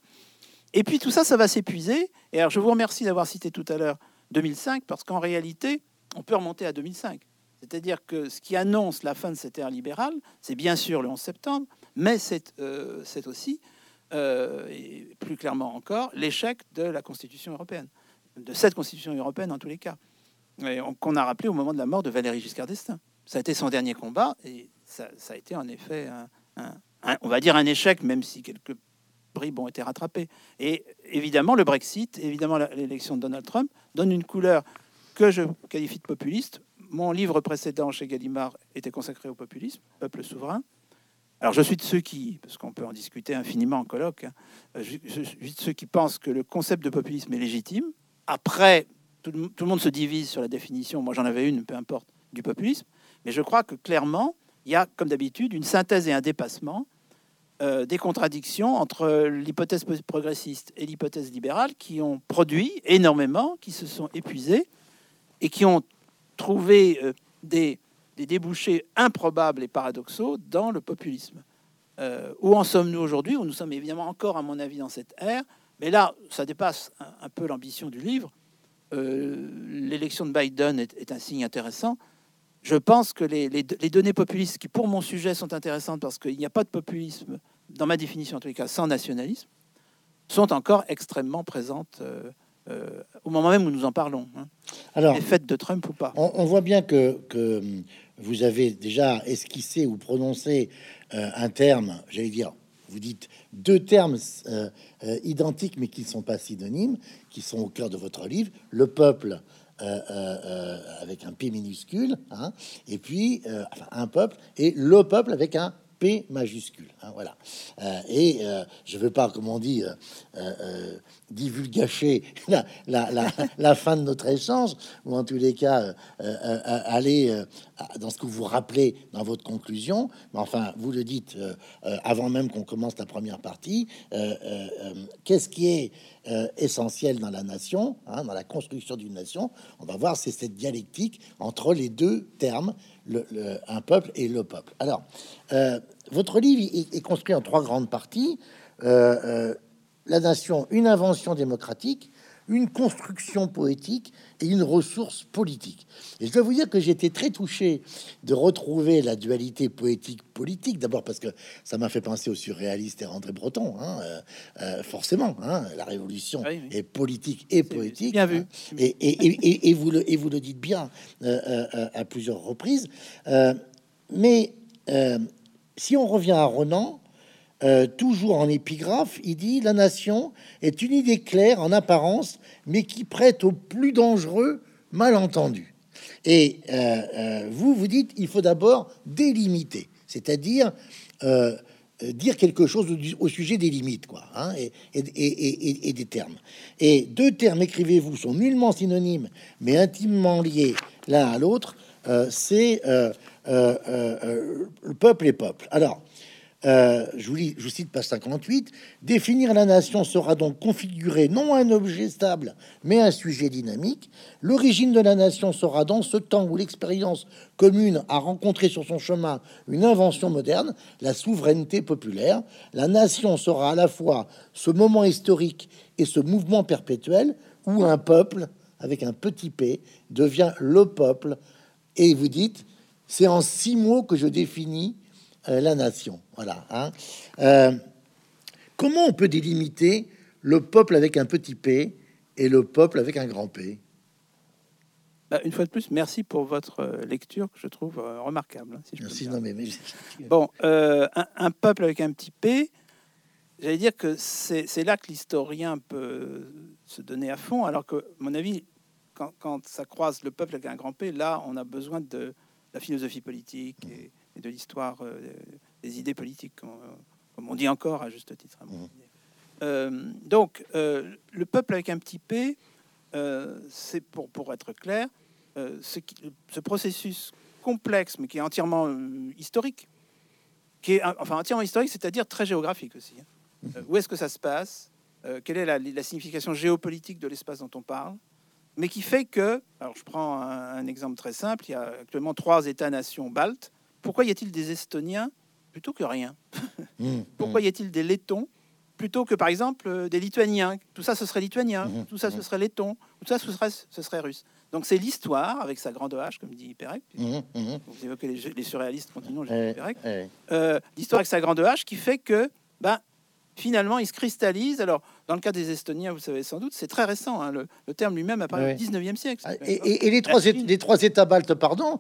Speaker 2: Et puis tout ça, ça va s'épuiser. Et alors je vous remercie d'avoir cité tout à l'heure 2005, parce qu'en réalité, on peut remonter à 2005. C'est-à-dire que ce qui annonce la fin de cette ère libérale, c'est bien sûr le 11 septembre, mais c'est euh, aussi, euh, plus clairement encore, l'échec de la Constitution européenne de cette constitution européenne en tous les cas, qu'on a rappelé au moment de la mort de Valéry Giscard d'Estaing. Ça a été son dernier combat et ça, a été en effet, on va dire un échec, même si quelques bribes ont été rattrapées. Et évidemment, le Brexit, évidemment l'élection de Donald Trump, donne une couleur que je qualifie de populiste. Mon livre précédent chez Gallimard était consacré au populisme, peuple souverain. Alors je suis de ceux qui, parce qu'on peut en discuter infiniment en colloque, hein, je, suis de ceux qui pensent que le concept de populisme est légitime, après, tout, le monde se divise sur la définition, moi j'en avais une, peu importe, du populisme, mais je crois que clairement, il y a, comme d'habitude, une synthèse et un dépassement euh, des contradictions entre l'hypothèse progressiste et l'hypothèse libérale qui ont produit énormément, qui se sont épuisés et qui ont trouvé euh, des, débouchés improbables et paradoxaux dans le populisme. Euh, où en sommes-nous aujourd'hui Où nous sommes évidemment encore, à mon avis, dans cette ère mais là, ça dépasse un, peu l'ambition du livre. Euh, l'élection de Biden est, un signe intéressant. Je pense que les, données populistes, qui pour mon sujet sont intéressantes parce qu'il n'y a pas de populisme, dans ma définition en tous les cas, sans nationalisme, sont encore extrêmement présentes au moment même où nous en parlons. Hein. Alors, les fêtes de Trump ou pas.
Speaker 1: On, voit bien que, que, vous avez déjà esquissé ou prononcé un terme, j'allais dire, vous dites deux termes euh, euh, identiques mais qui ne sont pas synonymes, qui sont au cœur de votre livre, le peuple euh, avec un P minuscule, hein, et puis un peuple, et le peuple avec un P majuscule. Hein, voilà. Euh, et euh, je veux pas, comme on dit, euh, divulgacher <laughs> la, <laughs> la, fin de notre échange, ou en tous les cas, aller dans ce que vous rappelez dans votre conclusion. Mais enfin, vous le dites avant même qu'on commence la première partie. Qu'est-ce qui est essentiel dans la nation, hein, dans la construction d'une nation? On va voir, c'est cette dialectique entre les deux termes un peuple et le peuple. Alors, euh, votre livre est, construit en trois grandes parties. Euh, euh, la nation, une invention démocratique, une construction poétique et une ressource politique. Et je dois vous dire que j'étais très touché de retrouver la dualité poétique-politique, d'abord parce que ça m'a fait penser au surréaliste et André Breton, hein, euh, euh, forcément, hein, la révolution est politique et poétique.
Speaker 2: Bien vu. Hein.
Speaker 1: et, et, et, vous le, et vous le dites bien euh, à plusieurs reprises. mais si on revient à Renan, euh, toujours en épigraphe, il dit La nation est une idée claire en apparence, mais qui prête au plus dangereux malentendu. Et euh, euh, vous, vous dites Il faut d'abord délimiter, c'est-à-dire dire quelque chose au, sujet des limites, quoi, hein, et, et, des termes. Et deux termes, écrivez-vous, sont nullement synonymes, mais intimement liés l'un à l'autre. C'est le peuple et peuple. Alors, euh, je, vous cite page 58, définir la nation sera donc configurer non un objet stable, mais un sujet dynamique. L'origine de la nation sera dans ce temps où l'expérience commune a rencontré sur son chemin une invention moderne, la souveraineté populaire. La nation sera à la fois ce moment historique et ce mouvement perpétuel où un peuple, avec un petit p, devient le peuple. Et vous dites, c'est en six mots que je définis la nation. Voilà. Hein. Euh, comment on peut délimiter le peuple avec un petit p et le peuple avec un grand P?
Speaker 2: Bah, une fois de plus, merci pour votre euh, lecture que je trouve remarquable. Hein,
Speaker 1: merci, non, mais,
Speaker 2: Bon, un, peuple avec un petit P, j'allais dire que c'est là que l'historien peut se donner à fond, alors que, à mon avis, quand, quand, ça croise le peuple avec un grand P, là, on a besoin de la philosophie politique et, et de l'histoire euh, des idées politiques, comme, on dit encore à juste titre. Mmh. Euh, donc, euh, le peuple avec un petit p, c'est pour, pour être clair, ce, qui, ce processus complexe, mais qui est entièrement historique, qui est enfin entièrement historique, c'est-à-dire très géographique aussi. Hein. Mmh. où est-ce que ça se passe Quelle est la, la, signification géopolitique de l'espace dont on parle Mais qui fait que, alors je prends un, un exemple très simple, il y a actuellement trois États-nations baltes pourquoi y a-t-il des Estoniens plutôt que rien? <laughs> Mmh, Pourquoi mmh. y a-t-il des Lettons plutôt que, par exemple, euh, des Lituaniens? Tout ça, ce serait lituanien, mmh, tout ça, ce serait letton, tout ça, ce serait, ce serait russe. Donc c'est l'histoire, avec sa grande H, comme dit Pérec. Vous évoquez les, surréalistes, continuons, eh, eh. euh, l'histoire avec sa grande H qui fait que ben, finalement, il se cristallise. Alors, dans le cas des Estoniens, vous savez sans doute, c'est très récent. Hein, le, terme lui-même apparaît au 19e siècle.
Speaker 1: Ah, et, les, trois, les trois États baltes, pardon,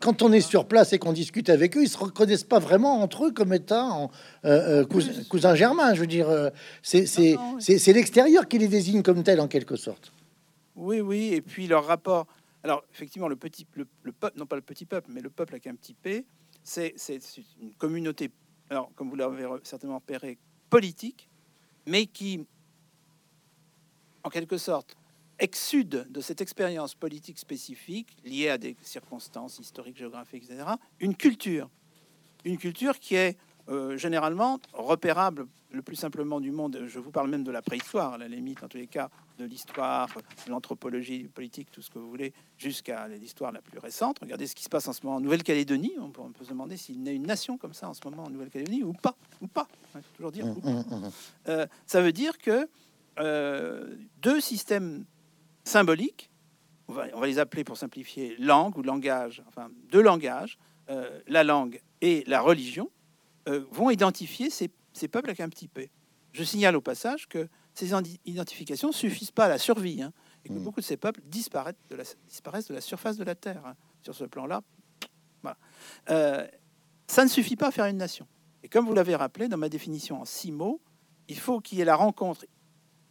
Speaker 1: quand on est sur place et qu'on discute avec eux, ils se reconnaissent pas vraiment entre eux comme étant euh, euh, cousins germains. Je veux dire, euh, c'est l'extérieur qui les désigne comme tels, en quelque sorte.
Speaker 2: Oui, oui. Et puis leur rapport. Alors, effectivement, le petit, le, peuple, non pas le petit peuple, mais le peuple avec un petit p, c'est une communauté. Alors, comme vous l'avez certainement repéré, politique, mais qui, en quelque sorte, exude de cette expérience politique spécifique liée à des circonstances historiques, géographiques, etc., une culture. Une culture qui est euh, généralement repérable le plus simplement du monde. Je vous parle même de la préhistoire, à la limite, en tous les cas, de l'histoire, l'anthropologie politique, tout ce que vous voulez, jusqu'à l'histoire la plus récente. Regardez ce qui se passe en ce moment en Nouvelle-Calédonie. On, peut se demander s'il y a une nation comme ça en ce moment en Nouvelle-Calédonie ou pas. Ou pas. toujours dire. Mmh, mmh, mmh. Euh, ça veut dire que euh, deux systèmes symboliques, on va, on va, les appeler pour simplifier langue ou langage, enfin deux langages, la langue et la religion, vont identifier ces, ces peuples avec un petit p. Je signale au passage que ces identifications ne suffisent pas à la survie, hein, et que hmm. beaucoup de ces peuples disparaissent de la, disparaissent de la surface de la Terre. Hein. Sur ce plan-là, euh, ça ne suffit pas à faire une nation. Et comme vous l'avez rappelé dans ma définition en six mots, il faut qu'il y ait la rencontre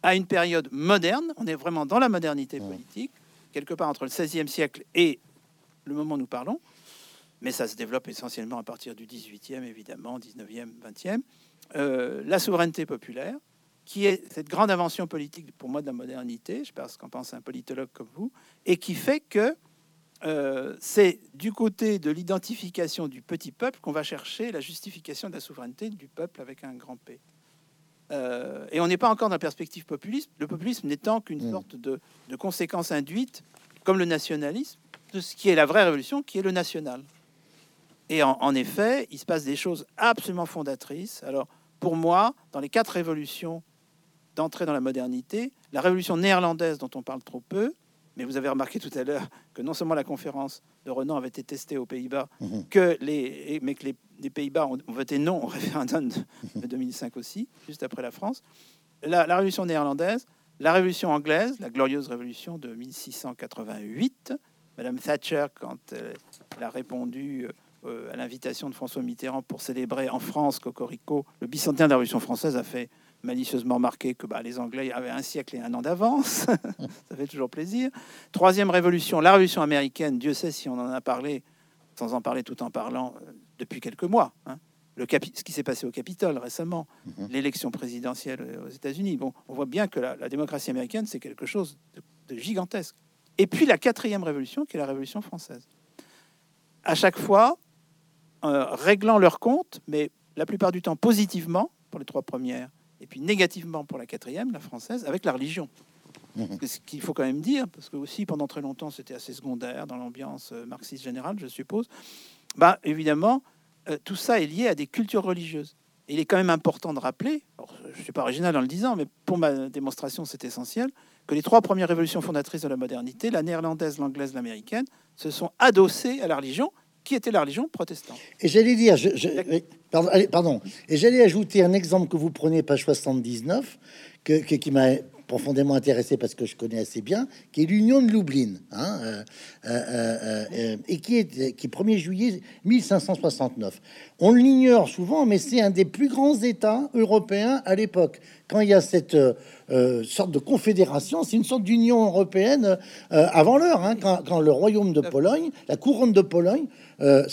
Speaker 2: à une période moderne. On est vraiment dans la modernité hmm. politique, quelque part entre le XVIe siècle et le moment où nous parlons. Mais ça se développe essentiellement à partir du XVIIIe, évidemment, XIXe, XXe. Euh, la souveraineté populaire, qui est cette grande invention politique pour moi de la modernité, je ce qu'en pense un politologue comme vous, et qui fait que euh, c'est du côté de l'identification du petit peuple qu'on va chercher la justification de la souveraineté du peuple avec un grand P. Euh, et on n'est pas encore dans la perspective populiste, le populisme n'étant qu'une mm. sorte de, de, conséquence induite, comme le nationalisme, de ce qui est la vraie révolution, qui est le national. Et en, en effet, il se passe des choses absolument fondatrices. Alors, pour moi, dans les quatre révolutions d'entrer dans la modernité. La révolution néerlandaise, dont on parle trop peu, mais vous avez remarqué tout à l'heure que non seulement la conférence de Renan avait été testée aux Pays-Bas,
Speaker 1: Mhm.
Speaker 2: que les, mais que les, les Pays-Bas ont, ont voté non au référendum de, de 2005 aussi, juste après la France. La, la révolution néerlandaise, la révolution anglaise, la glorieuse révolution de 1688. Madame Thatcher, quand euh, elle a répondu euh, à l'invitation de François Mitterrand pour célébrer en France, Cocorico, le bicentenaire de la Révolution française, a fait malicieusement remarquer que bah, les Anglais avaient un siècle et un an d'avance. <laughs> Ça fait toujours plaisir. Troisième révolution, la révolution américaine. Dieu sait si on en a parlé, sans en parler tout en parlant, euh, depuis quelques mois. hein. Le ce qui s'est passé au Capitole récemment,
Speaker 1: Mhm.
Speaker 2: l'élection présidentielle aux États-Unis. Bon, on voit bien que la, la démocratie américaine, c'est quelque chose de, de gigantesque. Et puis la quatrième révolution, qui est la révolution française. À chaque fois, euh, réglant leurs comptes, mais la plupart du temps positivement pour les trois premières, et puis négativement pour la quatrième, la française, avec la religion.
Speaker 1: Mhm.
Speaker 2: Ce qu'il faut quand même dire, parce que aussi pendant très longtemps c'était assez secondaire dans l'ambiance euh, marxiste générale, je suppose. Bah évidemment, euh, tout ça est lié à des cultures religieuses. Et il est quand même important de rappeler, alors, je ne suis pas original en le disant, mais pour ma démonstration c'est essentiel, que les trois premières révolutions fondatrices de la modernité, la néerlandaise, l'anglaise, l'américaine, se sont adossées à la religion, qui était la religion protestante.
Speaker 1: Et j'allais dire, je, je- pardon, allez, pardon. et j'allais ajouter un exemple que vous prenez, page 79, que, que- qui m'a profondément intéressé parce que je connais assez bien, qui est l'Union de Lublin, hein, euh, euh, euh, et qui est, qui est 1er juillet 1569. On l'ignore souvent, mais c'est un des plus grands États européens à l'époque. Quand il y a cette sorte de confédération, c'est une sorte d'union européenne avant l'heure, hein, quand, quand le royaume de Pologne, la couronne de Pologne, euh,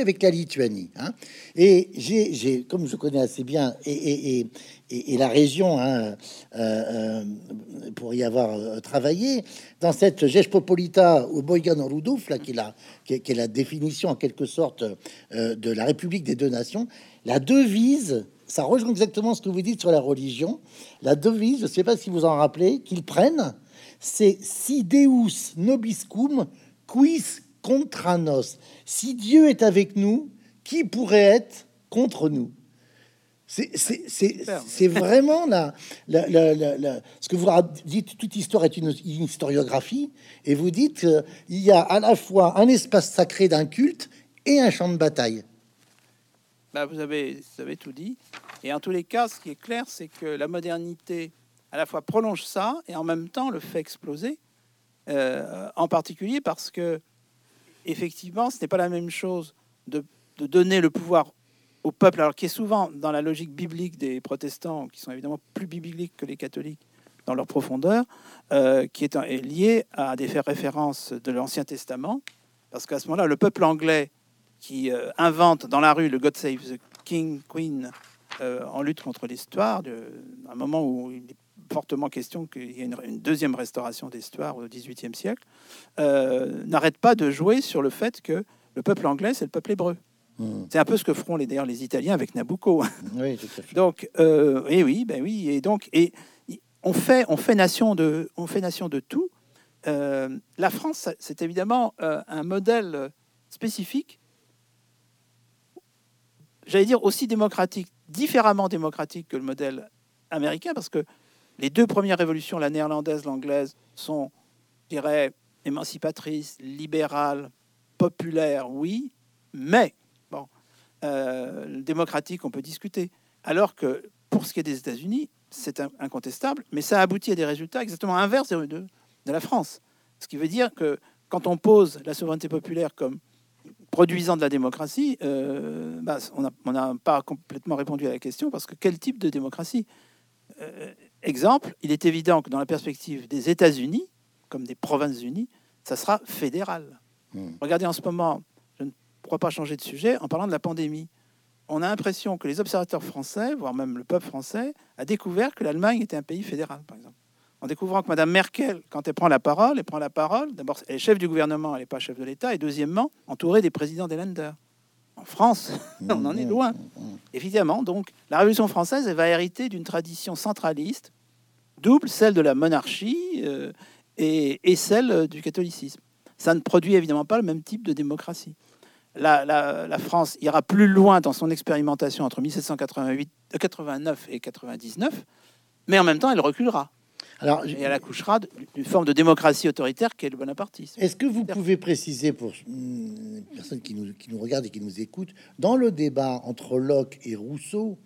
Speaker 1: avec la Lituanie. hein. Et j'ai, comme je connais assez bien, et, et, et, la région, hein, euh, euh, pour y avoir euh, travaillé, dans cette Rzeczpospolita ou Bojgan Rudów, là, qui est, la, qui, est, la définition en quelque sorte de la République des deux nations, la devise, ça rejoint exactement ce que vous dites sur la religion, la devise, je ne sais pas si vous en rappelez, qu'ils prennent, c'est si Deus nobiscum quis contra nos. Si Dieu est avec nous, qui pourrait être contre nous? C'est c'est- vraiment la, ce que vous dites, toute histoire est une, une historiographie, et vous dites qu'il y a à la fois un espace sacré d'un culte et un champ de bataille.
Speaker 2: Bah, vous, avez, vous avez tout dit. Et en tous les cas, ce qui est clair, c'est que la modernité, à la fois prolonge ça et en même temps le fait exploser. Euh, en particulier parce que, effectivement, ce n'est pas la même chose de, donner le pouvoir au peuple, alors qui est souvent dans la logique biblique des protestants, qui sont évidemment plus bibliques que les catholiques dans leur profondeur, euh, qui est, est lié à des faits références de l'Ancien Testament. Parce qu'à ce moment-là, le peuple anglais qui euh, invente dans la rue le God Save the King, Queen, euh, en lutte contre l'histoire, un moment où il fortement question qu'il y ait une, une deuxième restauration d'histoire au XVIIIe siècle, euh, n'arrête pas de jouer sur le fait que le peuple anglais, c'est le peuple hébreu.
Speaker 1: Hmm.
Speaker 2: C'est un peu ce que feront les, d'ailleurs les Italiens avec Nabucco. <laughs>
Speaker 1: Oui, tout à fait.
Speaker 2: Donc, euh, et oui, ben oui, et donc, et on fait, on fait nation de, on fait nation de tout. Euh, la France, c'est évidemment un modèle spécifique, j'allais dire aussi démocratique, différemment démocratique que le modèle américain, parce que les deux premières révolutions, la néerlandaise, l'anglaise, sont, je dirais, émancipatrices, libérales, populaires, oui, mais bon, euh, on peut discuter. Alors que pour ce qui est des États-Unis, c'est in- incontestable, mais ça aboutit à des résultats exactement inverses de, la France. Ce qui veut dire que quand on pose la souveraineté populaire comme produisant de la démocratie, euh, bah, on n'a on n'a pas complètement répondu à la question parce que quel type de démocratie? Euh, Exemple, il est évident que dans la perspective des États-Unis, comme des provinces unies, ça sera fédéral.
Speaker 1: Hmm.
Speaker 2: Regardez en ce moment, je ne pourrais pas changer de sujet en parlant de la pandémie. On a l'impression que les observateurs français, voire même le peuple français, a découvert que l'Allemagne était un pays fédéral, par exemple. En découvrant que Mme Merkel, quand elle prend la parole, elle prend la parole, d'abord, elle est chef du gouvernement, elle n'est pas chef de l'État, et deuxièmement, entourée des présidents des Länder. En France, <laughs> on en est loin. Évidemment, donc, la Révolution française, elle va hériter d'une tradition centraliste, double, celle de la monarchie euh, et, et celle euh, du catholicisme. Ça ne produit évidemment pas le même type de démocratie. La, la- la France ira plus loin dans son expérimentation entre 1788, euh, 89 et 99, mais en même temps, elle reculera.
Speaker 1: Alors,
Speaker 2: Et elle accouchera d'une forme de démocratie autoritaire qui est le bonapartisme.
Speaker 1: Est-ce que vous pouvez préciser pour une personne qui nous, qui nous regarde et qui nous écoute, dans le débat entre Locke et Rousseau,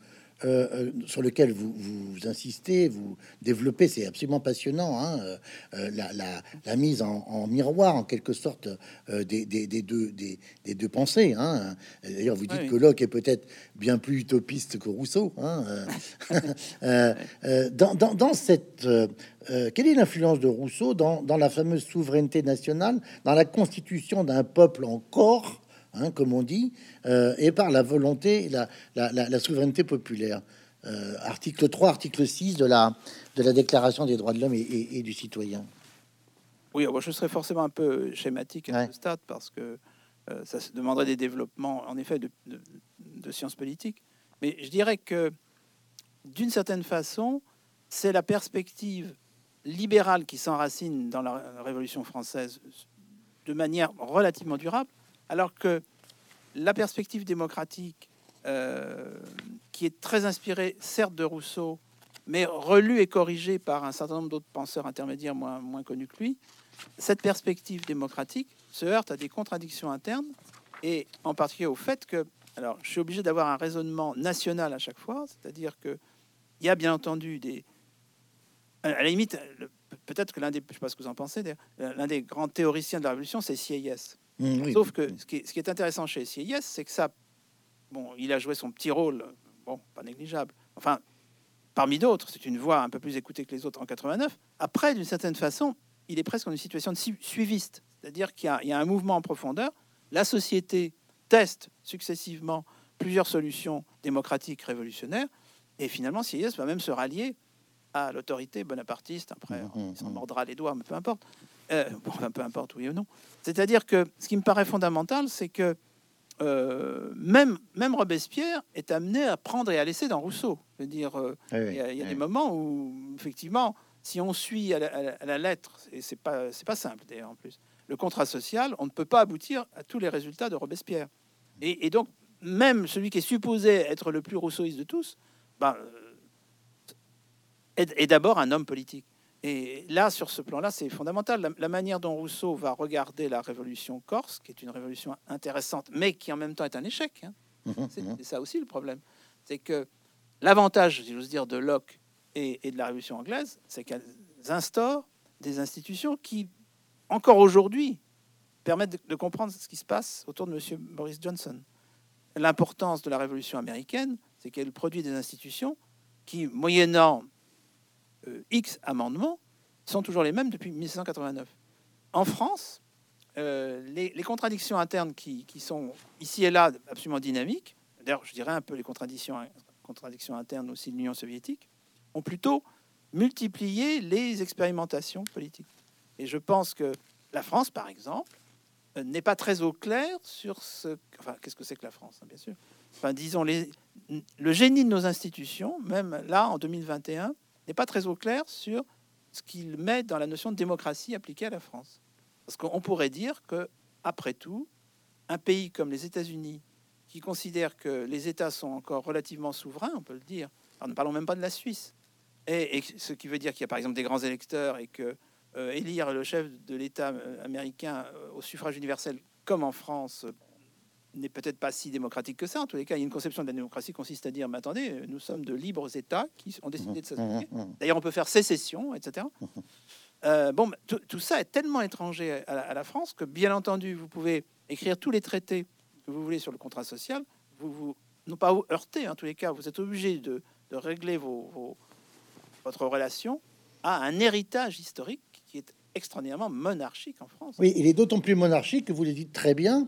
Speaker 1: euh, euh, sur lequel vous, vous insistez, vous développez, c'est absolument passionnant, hein, euh, la, la- la mise en, en miroir, en quelque sorte, euh, des, des- des deux, des, des deux pensées. Hein. D'ailleurs, vous dites
Speaker 2: Oui.
Speaker 1: que Locke est peut-être bien plus utopiste que Rousseau. Hein. <laughs> dans, dans- dans cette, quelle est l'influence de Rousseau dans, dans la fameuse souveraineté nationale, dans la constitution d'un peuple en corps, hein, comme on dit, euh, et par la volonté, la, la, la- la souveraineté populaire Euh, Article 3, article 6 de la, de la Déclaration des droits de l'homme et, et- et du citoyen.
Speaker 2: Oui, moi, je serais forcément un peu schématique à
Speaker 1: Ouais.
Speaker 2: ce stade parce que euh, ça se demanderait des développements, en effet, de, de- de sciences politiques. Mais je dirais que, d'une certaine façon, c'est la perspective libérale qui s'enracine dans la Révolution française de manière relativement durable, alors que la perspective démocratique, euh, qui est très inspirée, certes, de Rousseau, mais relue et corrigée par un certain nombre d'autres penseurs intermédiaires moins, connus que lui, cette perspective démocratique se heurte à des contradictions internes et en particulier au fait que, alors je suis obligé d'avoir un raisonnement national à chaque fois, c'est-à-dire que il y a bien entendu des, à la limite, peut-être que l'un des, je sais pas ce que vous en pensez, l'un des grands théoriciens de la révolution, c'est Sieyès.
Speaker 1: Mmh, oui.
Speaker 2: Sauf que ce qui, est, ce qui est intéressant chez Sieyès, c'est que ça, bon, il a joué son petit rôle, bon, pas négligeable. Enfin, parmi d'autres, c'est une voix un peu plus écoutée que les autres en 89. Après, d'une certaine façon, il est presque dans une situation de su- suiviste, c'est-à-dire qu'il y, a- il y a un mouvement en profondeur. La société teste successivement plusieurs solutions démocratiques révolutionnaires, et finalement, Sieyès va même se rallier à l'autorité bonapartiste. Après,
Speaker 1: Mhm,
Speaker 2: il s'en
Speaker 1: mhm.
Speaker 2: mordra les doigts, mais peu importe. Euh, bon, enfin, peu importe, oui ou non. C'est-à-dire que ce qui me paraît fondamental, c'est que euh, même, même Robespierre est amené à prendre et à laisser dans Rousseau. Je veux dire, euh,
Speaker 1: oui,
Speaker 2: il y a, il y a
Speaker 1: oui.
Speaker 2: des moments où, effectivement, si on suit à la, à la- à la lettre, et c'est pas, c'est pas simple d'ailleurs en plus, le contrat social, on ne peut pas aboutir à tous les résultats de Robespierre. Et, et donc, même celui qui est supposé être le plus rousseauiste de tous, ben, est, est d'abord un homme politique. Et là, sur ce plan-là, c'est fondamental. La, la manière dont Rousseau va regarder la révolution corse, qui est une révolution intéressante, mais qui en même temps est un échec. hein. <laughs> C'est ça aussi le problème. C'est que l'avantage, si j'ose dire, de Locke et, et de la Révolution anglaise, c'est qu'elles instaurent des institutions qui, encore aujourd'hui, permettent de, de comprendre ce qui se passe autour de M. Boris Johnson. L'importance de la Révolution américaine, c'est qu'elle produit des institutions qui, moyennant X amendements, sont toujours les mêmes depuis 1789. En France, euh, les, contradictions internes qui, sont ici et là absolument dynamiques, d'ailleurs je dirais un peu les contradictions, internes aussi de l'Union soviétique, ont plutôt multiplié les expérimentations politiques. Et je pense que la France, par exemple, euh, n'est pas très au clair sur ce... Qu'est-ce que c'est que la France, hein, bien sûr Enfin, disons, le génie de nos institutions, même là, en 2021, n'est pas très au clair sur ce qu'il met dans la notion de démocratie appliquée à la France. Parce qu'on pourrait dire que, après tout, un pays comme les États-Unis, qui considère que les États sont encore relativement souverains, on peut le dire, alors ne parlons même pas de la Suisse, et, ce qui veut dire qu'il y a par exemple des grands électeurs et que euh, élire le chef de l'État euh, américain euh, au suffrage universel, comme en France, n'est peut-être pas si démocratique que ça. En tous les cas, il y a une conception de la démocratie qui consiste à dire, mais attendez, nous sommes de libres États qui ont décidé de s'associer.
Speaker 1: Mhm, mhm.
Speaker 2: D'ailleurs, on peut faire sécession, etc. Euh, bon, tout, tout ça est tellement étranger à la, à la France que, bien entendu, vous pouvez écrire tous les traités que vous voulez sur le contrat social. Vous vous non pas heurter, en tous les cas, vous êtes obligé de, de régler vos, vos- votre relation à un héritage historique qui est extraordinairement monarchique en France.
Speaker 1: Oui, il est d'autant plus monarchique que vous le dites très bien.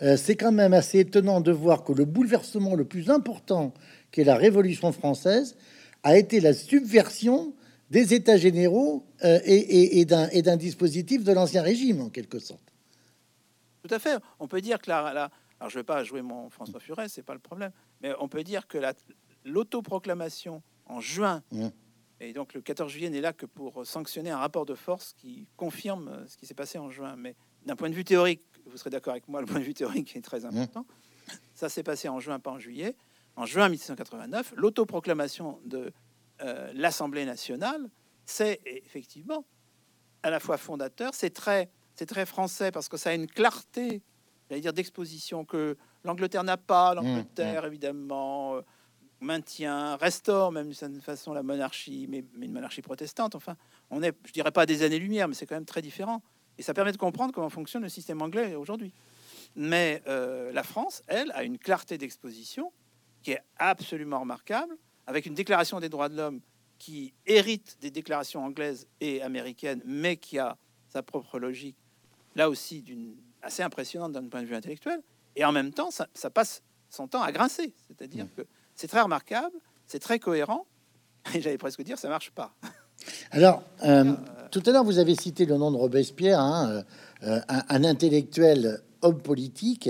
Speaker 1: Euh, c'est quand même assez étonnant de voir que le bouleversement le plus important, qui est la Révolution française, a été la subversion des États généraux euh, et, et- et d'un dispositif de l'ancien régime, en quelque sorte.
Speaker 2: Tout à fait. On peut dire que la, la- alors je ne vais pas jouer mon François Furet, c'est pas le problème, mais on peut dire que la- l'autoproclamation en juin,
Speaker 1: Mm.
Speaker 2: et donc le 14 juillet n'est là que pour sanctionner un rapport de force qui confirme euh, ce qui s'est passé en juin. Mais d'un point de vue théorique, vous serez d'accord avec moi, le point de vue théorique est très important. Ça s'est passé en juin, pas en juillet. En juin 1789, l'autoproclamation de euh, l'Assemblée nationale, c'est effectivement à la fois fondateur, c'est très, c'est très français parce que ça a une clarté, j'allais dire, d'exposition que l'Angleterre n'a pas. L'Angleterre, mmh, mmh. évidemment, euh, maintient, restaure même d'une certaine façon la monarchie, mais, mais, une monarchie protestante. Enfin, on est, je dirais pas des années-lumière, mais c'est quand même très différent. Et ça permet de comprendre comment fonctionne le système anglais aujourd'hui. Mais euh, la France, elle, a une clarté d'exposition qui est absolument remarquable, avec une déclaration des droits de l'homme qui hérite des déclarations anglaises et américaines, mais qui a sa propre logique, là aussi d'une assez impressionnante d'un point de vue intellectuel. Et en même temps, ça, passe son temps à grincer. C'est-à-dire mmh. que c'est très remarquable, c'est très cohérent, et j'allais presque dire, ça marche pas. <laughs>
Speaker 1: Alors, euh, tout à l'heure, vous avez cité le nom de Robespierre, hein, euh, un, intellectuel homme politique.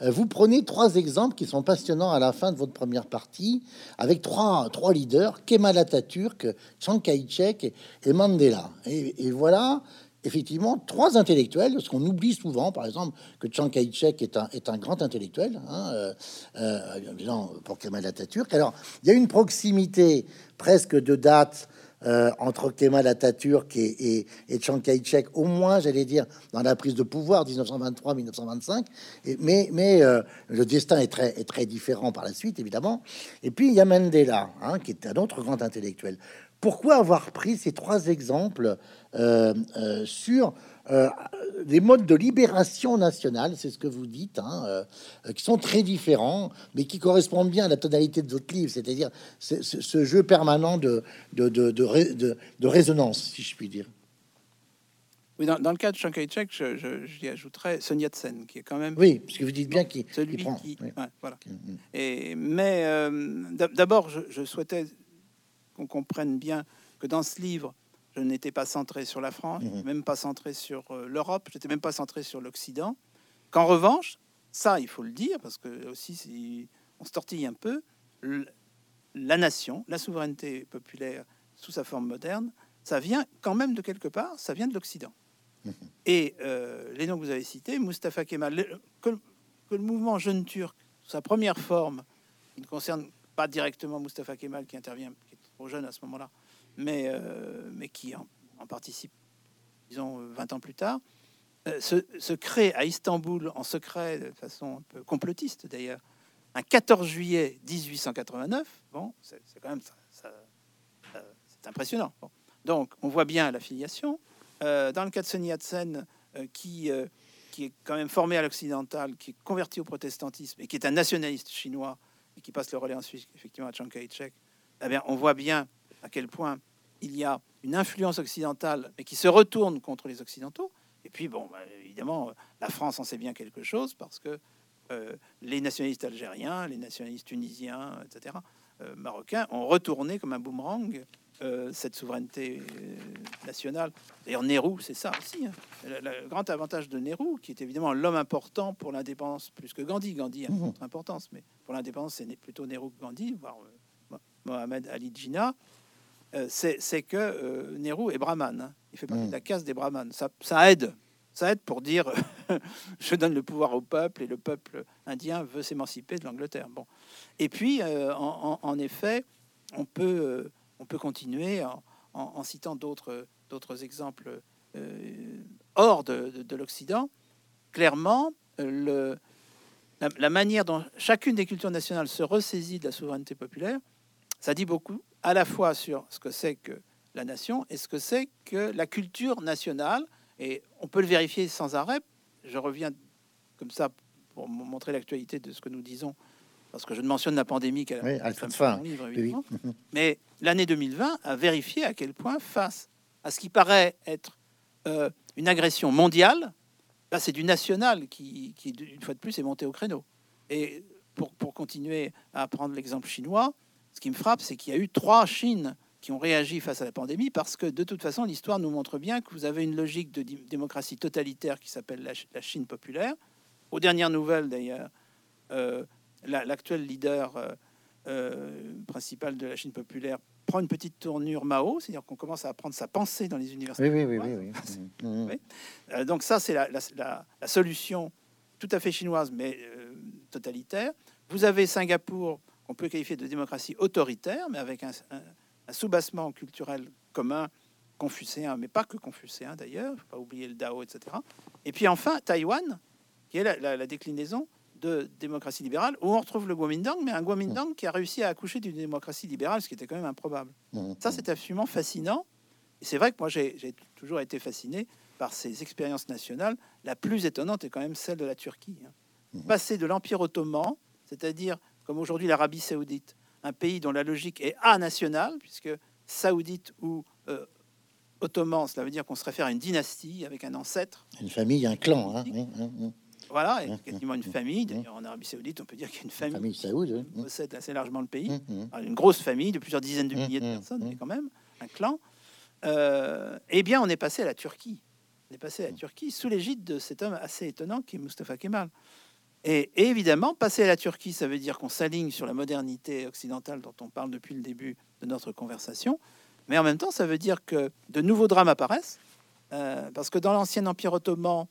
Speaker 1: Euh, vous prenez trois exemples qui sont passionnants à la fin de votre première partie, avec trois, trois leaders, Kemal Atatürk, Chiang Kai-shek et Mandela. Et, voilà, effectivement, trois intellectuels, ce qu'on oublie souvent, par exemple, que Chiang Kai-shek est un, est un grand intellectuel, hein, euh, euh, pour Kemal Atatürk. Alors, il y a une proximité presque de date euh, entre Kemal Atatürk et, et, Kai-shek, au moins, j'allais dire, dans la prise de pouvoir 1923-1925. Mais, mais euh, le destin est très, est très différent par la suite, évidemment. Et puis, il y a Mandela, hein, qui est un autre grand intellectuel. Pourquoi avoir pris ces trois exemples euh, sur euh, des modes de libération nationale, c'est ce que vous dites, hein, euh, qui sont très différents, mais qui correspondent bien à la tonalité de votre livre, c'est-à-dire ce, jeu permanent de, de, de, de, résonance, si je puis dire.
Speaker 2: Oui, dans, le cas de Chiang Kai-shek, j'y ajouterais Sun Yat-sen, qui est quand même...
Speaker 1: Oui, parce que vous dites bien qu'il
Speaker 2: celui
Speaker 1: prend...
Speaker 2: Qui, voilà. Mm, mm. Et, mais euh, d'abord, je, je souhaitais qu'on comprenne bien que dans ce livre, je n'étais pas centré sur la France, mhm. même pas centré sur euh, l'Europe, j'étais même pas centré sur l'Occident. Qu'en revanche, ça, il faut le dire, parce que aussi, si on se tortille un peu, la nation, la souveraineté populaire sous sa forme moderne, ça vient quand même de quelque part, ça vient de l'Occident. Mhm. Et euh, les noms que vous avez cités, Mustafa Kemal, que, le mouvement jeune turc, sa première forme, qui ne concerne pas directement Mustafa Kemal, qui intervient, qui est trop jeune à ce moment-là, mais, euh, mais qui en, participe, disons, 20 ans plus tard, euh, se, crée à Istanbul en secret, de façon un peu complotiste d'ailleurs, un 14 juillet 1889. Bon, c'est quand même ça, c'est impressionnant. Donc, on voit bien l'affiliation. Euh, dans le cas de Sun Yat-sen, qui, qui est quand même formé à l'occidental, qui est converti au protestantisme et qui est un nationaliste chinois et qui passe le relais ensuite effectivement à Chiang Kai-shek, eh bien, on voit bien à quel point il y a une influence occidentale, mais qui se retourne contre les Occidentaux. Et puis, bon, bah, évidemment, la France en sait bien quelque chose parce que euh, les nationalistes algériens, les nationalistes tunisiens, etc., euh, marocains, ont retourné comme un boomerang euh, cette souveraineté nationale. D'ailleurs, Nehru, c'est ça aussi. Hein. Le, grand avantage de Nehru, qui est évidemment l'homme important pour l'indépendance, plus que Gandhi. Gandhi a une autre importance, mais pour l'indépendance, c'est plutôt Nehru que Gandhi, voire Mohamed Ali Jinnah. Euh, c'est que euh, Nehru est brahman. Hein. Il fait partie de la caste des brahmanes. Ça, ça aide. Ça aide pour dire <laughs> je donne le pouvoir au peuple et le peuple indien veut s'émanciper de l'Angleterre. Bon. Et puis, euh, en, effet, on peut, on peut continuer en, citant d'autres exemples hors de, de, l'Occident. Clairement, le, la, la, manière dont chacune des cultures nationales se ressaisit de la souveraineté populaire, ça dit beaucoup à la fois sur ce que c'est que la nation et ce que c'est que la culture nationale. Et on peut le vérifier sans arrêt. Je reviens comme ça pour montrer l'actualité de ce que nous disons, parce que je ne mentionne la pandémie qu'à
Speaker 1: la fin. Livre,
Speaker 2: Mais l'année 2020 a vérifié à quel point, face à ce qui paraît être euh, une agression mondiale, là c'est du national qui, qui, une fois de plus, est monté au créneau. Et pour, pour continuer à prendre l'exemple chinois, ce qui me frappe, c'est qu'il y a eu trois Chines qui ont réagi face à la pandémie parce que de toute façon, l'histoire nous montre bien que vous avez une logique de démocratie totalitaire qui s'appelle la, Chine populaire. Aux dernières nouvelles, d'ailleurs, euh, l'actuel leader euh, euh, principal de la Chine populaire prend une petite tournure Mao, c'est-à-dire qu'on commence à apprendre sa pensée dans les universités.
Speaker 1: Oui, oui, oui. oui,
Speaker 2: oui. <laughs> donc ça, c'est la, la, solution tout à fait chinoise, mais totalitaire. Vous avez Singapour on peut qualifier de démocratie autoritaire, mais avec un, un soubassement culturel commun confucéen, mais pas que confucéen d'ailleurs, faut pas oublier le Dao, etc. Et puis enfin, Taïwan, qui est la, déclinaison de démocratie libérale, où on retrouve le Kuomintang, mais un Kuomintang qui a réussi à accoucher d'une démocratie libérale, ce qui était quand même improbable. Mmh. Ça, c'est absolument fascinant. Et c'est vrai que moi, j'ai toujours été fasciné par ces expériences nationales. La plus étonnante est quand même celle de la Turquie. Hein. Mmh. Passer de l'Empire ottoman, c'est-à-dire comme aujourd'hui l'Arabie saoudite, un pays dont la logique est nationale, puisque saoudite ou euh, ottoman, cela veut dire qu'on se réfère à une dynastie avec un ancêtre.
Speaker 1: Une famille, un clan. Hein.
Speaker 2: Voilà, quasiment une famille. D'ailleurs, en Arabie Saoudite, on peut dire qu'il y a une famille, famille
Speaker 1: saoudite,
Speaker 2: qui possède assez largement le pays. Une grosse famille de plusieurs dizaines de milliers de personnes, mais quand même, un clan. Euh, eh bien, on est passé à la Turquie. On est passé à la Turquie sous l'égide de cet homme assez étonnant qui est Mustafa Kemal. Et, évidemment, passer à la Turquie, ça veut dire qu'on s'aligne sur la modernité occidentale dont on parle depuis le début de notre conversation. Mais en même temps, ça veut dire que de nouveaux drames apparaissent, euh, parce que dans l'ancien Empire ottoman,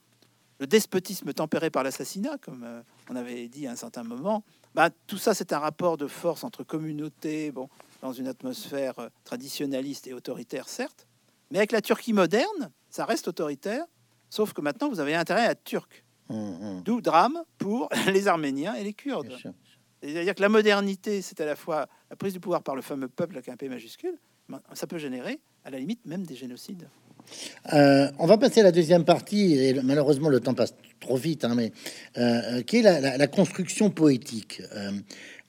Speaker 2: le despotisme tempéré par l'assassinat, comme euh, on avait dit à un certain moment, bah, tout ça, c'est un rapport de force entre communautés, bon, dans une atmosphère euh, traditionnaliste et autoritaire, certes, mais avec la Turquie moderne, ça reste autoritaire, sauf que maintenant, vous avez intérêt à être turc. Mmh. D'où drame pour <laughs> les Arméniens et les Kurdes. C'est-à-dire que la modernité, c'est à la fois la prise du pouvoir par le fameux peuple avec un P majuscule, ça peut générer, à la limite, même des génocides.
Speaker 1: Euh, on va passer à la deuxième partie, et malheureusement le temps passe trop vite, hein, mais euh, qui est la, construction poétique. Euh,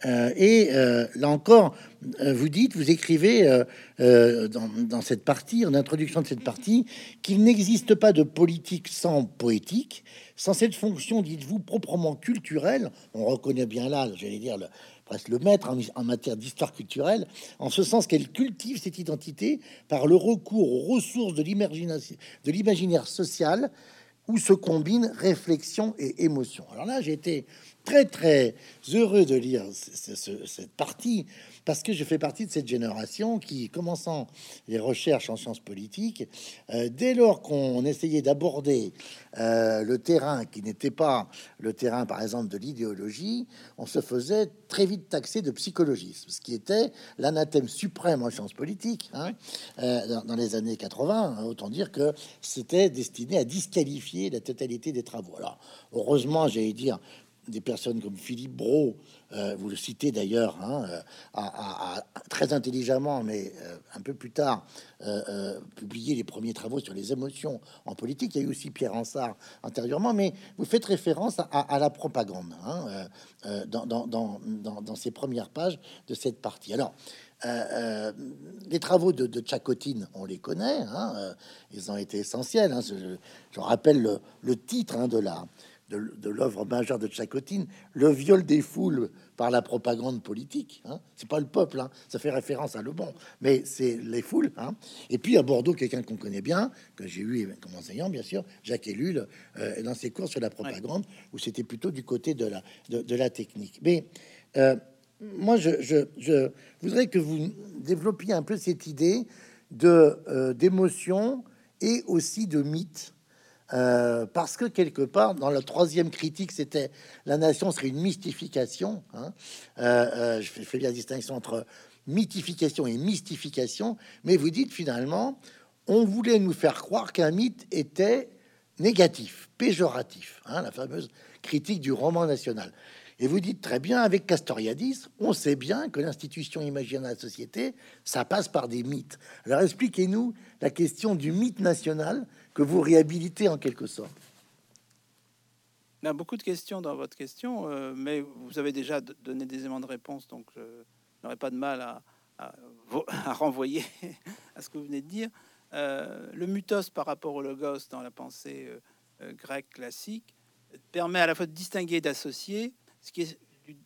Speaker 1: et là encore, vous dites, vous écrivez dans, dans, cette partie, en introduction de cette partie, qu'il n'existe pas de politique sans poétique, sans cette fonction, dites-vous, proprement culturelle. On reconnaît bien là, j'allais dire, le, presque le maître en, matière d'histoire culturelle, en ce sens qu'elle cultive cette identité par le recours aux ressources de l'imaginaire social où se combinent réflexion et émotion. Alors là, j'ai été très très heureux de lire cette partie parce que je fais partie de cette génération qui, commençant les recherches en sciences politiques, euh, dès lors qu'on essayait d'aborder euh, le terrain qui n'était pas le terrain, par exemple, de l'idéologie, on se faisait très vite taxer de psychologisme, ce qui était l'anathème suprême en sciences politiques hein, euh, dans, les années 80. Hein, autant dire que c'était destiné à disqualifier la totalité des travaux. Alors, heureusement, j'allais dire, des personnes comme Philippe Brault, euh, vous le citez d'ailleurs, hein, euh, très intelligemment, mais euh, un peu plus tard, publié les premiers travaux sur les émotions en politique. Il y a eu aussi Pierre Ansart antérieurement, mais vous faites référence à, la propagande hein, dans, dans, ces premières pages de cette partie. Alors, les travaux de, de Chakotine, on les connaît, hein, ils ont été essentiels. Hein, je, rappelle le, titre de la de, l'œuvre majeure de Tchakotine, le viol des foules par la propagande politique. Hein. C'est pas le peuple, hein. ça fait référence à Le Bon, mais c'est les foules. Hein. Et puis à Bordeaux, quelqu'un qu'on connaît bien, que j'ai eu comme enseignant, bien sûr, Jacques Ellul, euh, dans ses cours sur la propagande, où c'était plutôt du côté de la, de, la technique. Mais euh, moi, je, voudrais que vous développiez un peu cette idée de euh, d'émotion et aussi de mythe euh, parce que quelque part, dans la troisième critique, c'était la nation serait une mystification. Hein. Euh, euh, je fais la distinction entre mythification et mystification, mais vous dites finalement, on voulait nous faire croire qu'un mythe était négatif, péjoratif, hein, la fameuse critique du roman national. Et vous dites très bien, avec Castoriadis, on sait bien que l'institution imaginaire de la société, ça passe par des mythes. Alors expliquez-nous la question du mythe national que vous réhabilitez en quelque sorte.
Speaker 2: Il y a beaucoup de questions dans votre question, euh, mais vous avez déjà donné des éléments de réponse, donc je n'aurai pas de mal à, <laughs> renvoyer <laughs> à ce que vous venez de dire. Euh, le mythos par rapport au logos dans la pensée euh, grecque classique permet à la fois de distinguer et d'associer ce qui est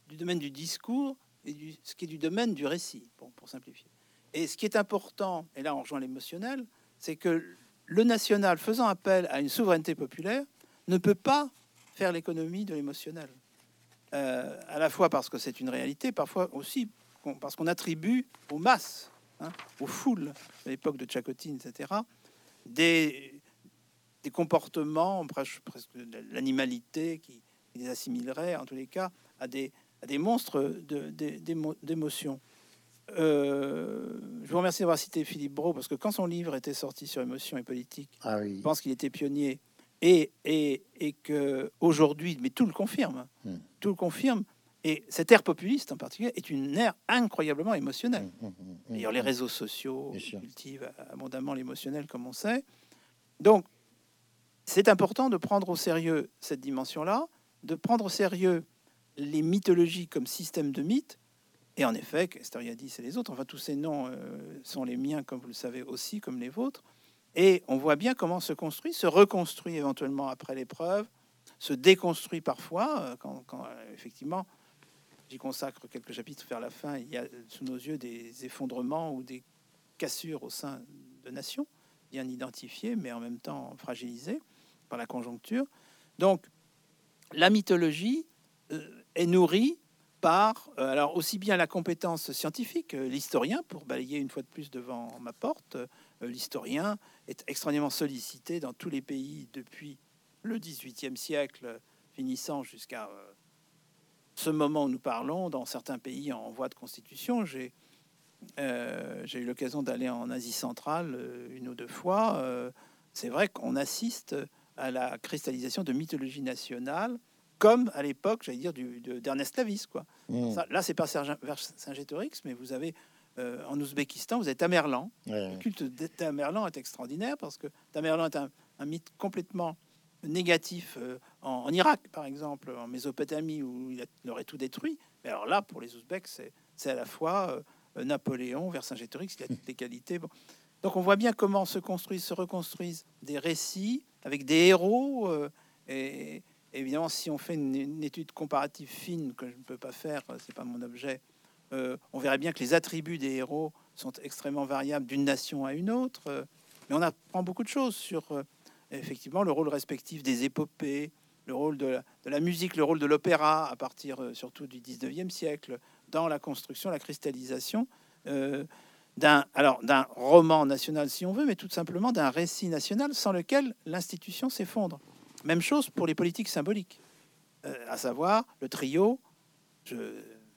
Speaker 2: du, domaine du discours et du, ce qui est du domaine du récit, bon, pour simplifier. Et ce qui est important, et là on rejoint l'émotionnel, c'est que le national faisant appel à une souveraineté populaire ne peut pas faire l'économie de l'émotionnel. Euh, à la fois parce que c'est une réalité, parfois aussi parce qu'on attribue aux masses, hein, aux foules, à l'époque de Tchakotine, etc., des, des comportements, presque, presque l'animalité qui, les assimilerait, en tous les cas, à des, à des monstres d'émotions. Euh, je vous remercie d'avoir cité Philippe Brault, parce que quand son livre était sorti sur émotion et politique,
Speaker 1: Ah oui.
Speaker 2: je pense qu'il était pionnier. Et, et, et que aujourd'hui, mais tout le confirme,
Speaker 1: Hmm.
Speaker 2: tout le confirme. Et cette ère populiste en particulier est une ère incroyablement émotionnelle.
Speaker 1: Hum, hum,
Speaker 2: D'ailleurs, les réseaux sociaux cultivent abondamment l'émotionnel, comme on sait. Donc, c'est important de prendre au sérieux cette dimension-là, de prendre au sérieux les mythologies comme système de mythes. Et en effet, Castoriadis et les autres, enfin tous ces noms euh, sont les miens, comme vous le savez aussi, comme les vôtres. Et on voit bien comment se construit, se reconstruit éventuellement après l'épreuve, se déconstruit parfois, euh, quand, euh, effectivement, j'y consacre quelques chapitres vers la fin, il y a sous nos yeux des effondrements ou des cassures au sein de nations, bien identifiées, mais en même temps fragilisées par la conjoncture. Donc, la mythologie est nourrie par, euh, alors aussi bien la compétence scientifique, euh, l'historien, pour balayer une fois de plus devant ma porte, euh, l'historien est extrêmement sollicité dans tous les pays depuis le XVIIIe siècle, finissant jusqu'à ce moment où nous parlons, dans certains pays en voie de constitution. J'ai eu l'occasion d'aller en Asie centrale une ou deux fois. C'est vrai qu'on assiste à la cristallisation de mythologie nationale, comme à l'époque, j'allais dire, du- de- d'Ernest Lavis. Quoi. Ça, là, c'est pas Sergin- Vercingétorix, mais vous avez euh, en Ouzbékistan, vous avez Tamerlan.
Speaker 1: Ouais,
Speaker 2: Le culte de Tamerlan est extraordinaire parce que Tamerlan est un, un mythe complètement négatif euh, en, en Irak, par exemple, en Mésopotamie, où il, a- il aurait tout détruit. Mais alors là, pour les Ouzbeks, c'est à la fois euh, Napoléon, Vercingétorix, il a toutes les qualités. Bon. Donc on voit bien comment se construisent, se reconstruisent des récits avec des héros. euh, et, évidemment, si on fait une, étude comparative fine, que je ne peux pas faire, euh, c'est pas mon objet, euh, on verrait bien que les attributs des héros sont extrêmement variables d'une nation à une autre. euh, mais on apprend beaucoup de choses sur effectivement le rôle respectif des épopées, le rôle de la, musique, le rôle de l'opéra à partir surtout du 19e siècle dans la construction, la cristallisation d'un alors d'un roman national si on veut, mais tout simplement d'un récit national sans lequel l'institution s'effondre. Même chose pour les politiques symboliques, euh, à savoir le trio. Je,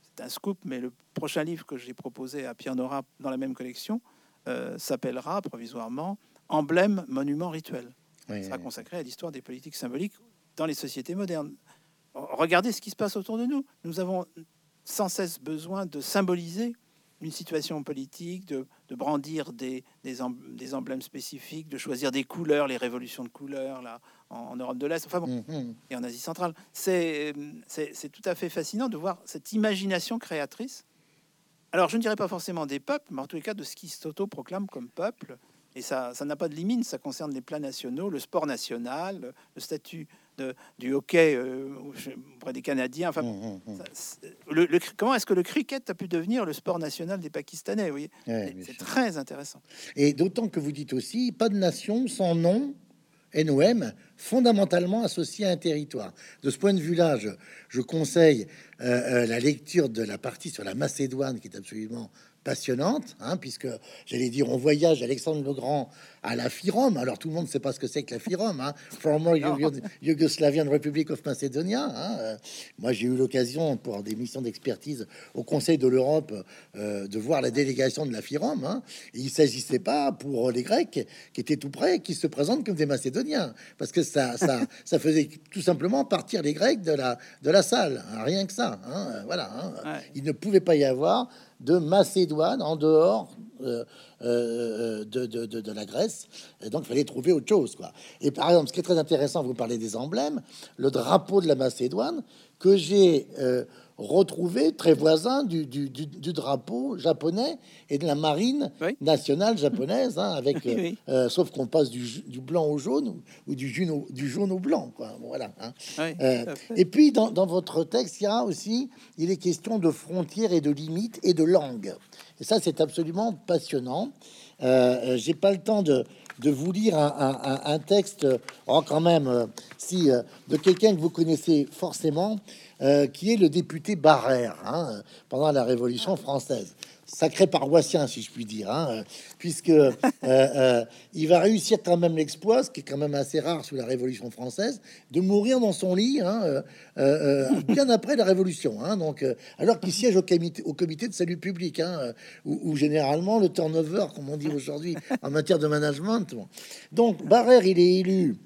Speaker 2: c'est un scoop, mais le prochain livre que j'ai proposé à Pierre Nora dans la même collection euh, s'appellera provisoirement Emblème, monument rituel
Speaker 1: ouais,
Speaker 2: sera consacré à l'histoire des politiques symboliques dans les sociétés modernes. Regardez ce qui se passe autour de nous. Nous avons sans cesse besoin de symboliser une situation politique, de, de brandir des, des, em- des emblèmes spécifiques, de choisir des couleurs, les révolutions de couleurs là, en, en Europe de l'Est, enfin bon,
Speaker 1: hum.
Speaker 2: et en Asie centrale. C'est c'est- c'est tout à fait fascinant de voir cette imagination créatrice. Alors, je ne dirais pas forcément des peuples, mais en tous les cas de ce qui s'auto-proclame comme peuple. Et ça ça n'a pas de limite, ça concerne les plats nationaux, le sport national, le statut de, du hockey euh, auprès des Canadiens. Enfin,
Speaker 1: Hum, hum, hum.
Speaker 2: ça, le- le comment est-ce que le cricket a pu devenir le sport national des Pakistanais vous voyez?
Speaker 1: Ouais,
Speaker 2: C'est- très intéressant.
Speaker 1: Et d'autant que vous dites aussi, pas de nation sans nom, NOM, fondamentalement associé à un territoire. De ce point de vue-là, je, je conseille euh, euh, la lecture de la partie sur la Macédoine, qui est absolument passionnante, hein, puisque j'allais dire, on voyage Alexandre le Grand à la FIROM. Alors tout le monde ne sait pas ce que c'est que la FIROM, hein, Former Yugo- Yugoslavian Republic of Macedonia. hein. Euh, moi, j'ai eu l'occasion pour des missions d'expertise au Conseil de l'Europe euh, de voir la délégation de la FIROM. hein. Et il s'agissait pas pour les Grecs qui étaient tout près, qui se présentent comme des Macédoniens, parce que ça, ça, ça faisait tout simplement partir les Grecs de la, de la salle, hein, rien que ça. hein. Voilà.
Speaker 2: Ouais.
Speaker 1: Il ne pouvait pas y avoir de Macédoine en dehors euh, euh, de, de- de- la Grèce. Et donc, il fallait trouver autre chose. Quoi. Et par exemple, ce qui est très intéressant, vous parlez des emblèmes, le drapeau de la Macédoine, que j'ai euh, retrouvé très voisin du, du- du- du drapeau japonais et de la marine
Speaker 2: Oui.
Speaker 1: nationale japonaise, hein, avec,
Speaker 2: Oui, <laughs>
Speaker 1: euh,
Speaker 2: oui.
Speaker 1: euh, sauf qu'on passe du, blanc au jaune ou, ou du, jaune au, du jaune au blanc. Quoi. Voilà. hein. Euh, et puis, dans, dans votre texte, il y a aussi, il est question de frontières et de limites et de langue. Et ça, c'est absolument passionnant. Euh, J'ai pas le temps de, de vous lire un, un- texte, oh, quand même, si, de quelqu'un que vous connaissez forcément, euh, qui est le député Barrère hein, pendant la Révolution française. Sacré paroissien, si je puis dire, hein, puisque euh, euh, il va réussir quand même l'exploit, ce qui est quand même assez rare sous la Révolution française, de mourir dans son lit hein, bien après la Révolution. Hein, donc, alors qu'il siège au comité, de salut public, hein, où, généralement le turnover, comme on dit aujourd'hui <laughs> en matière de management. Donc, Barrère, il est élu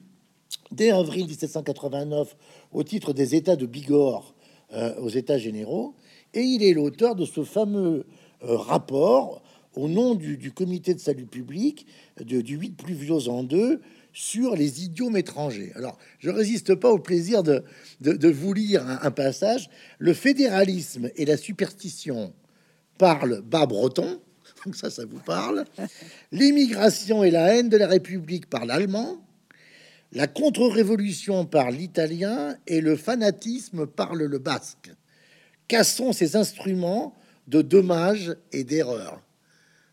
Speaker 1: dès avril 1789 au titre des États de Bigorre euh, aux États généraux, et il est l'auteur de ce fameux euh, rapport au nom du, comité de salut public de, du 8 pluvios en deux sur les idiomes étrangers. Alors, je résiste pas au plaisir de, de, vous lire un, un, passage. Le fédéralisme et la superstition parlent bas breton, <laughs> donc ça, ça vous parle. L'immigration et la haine de la République parlent allemand. La contre-révolution parle l'italien et le fanatisme parle le basque. Cassons ces instruments de dommages et d'erreurs.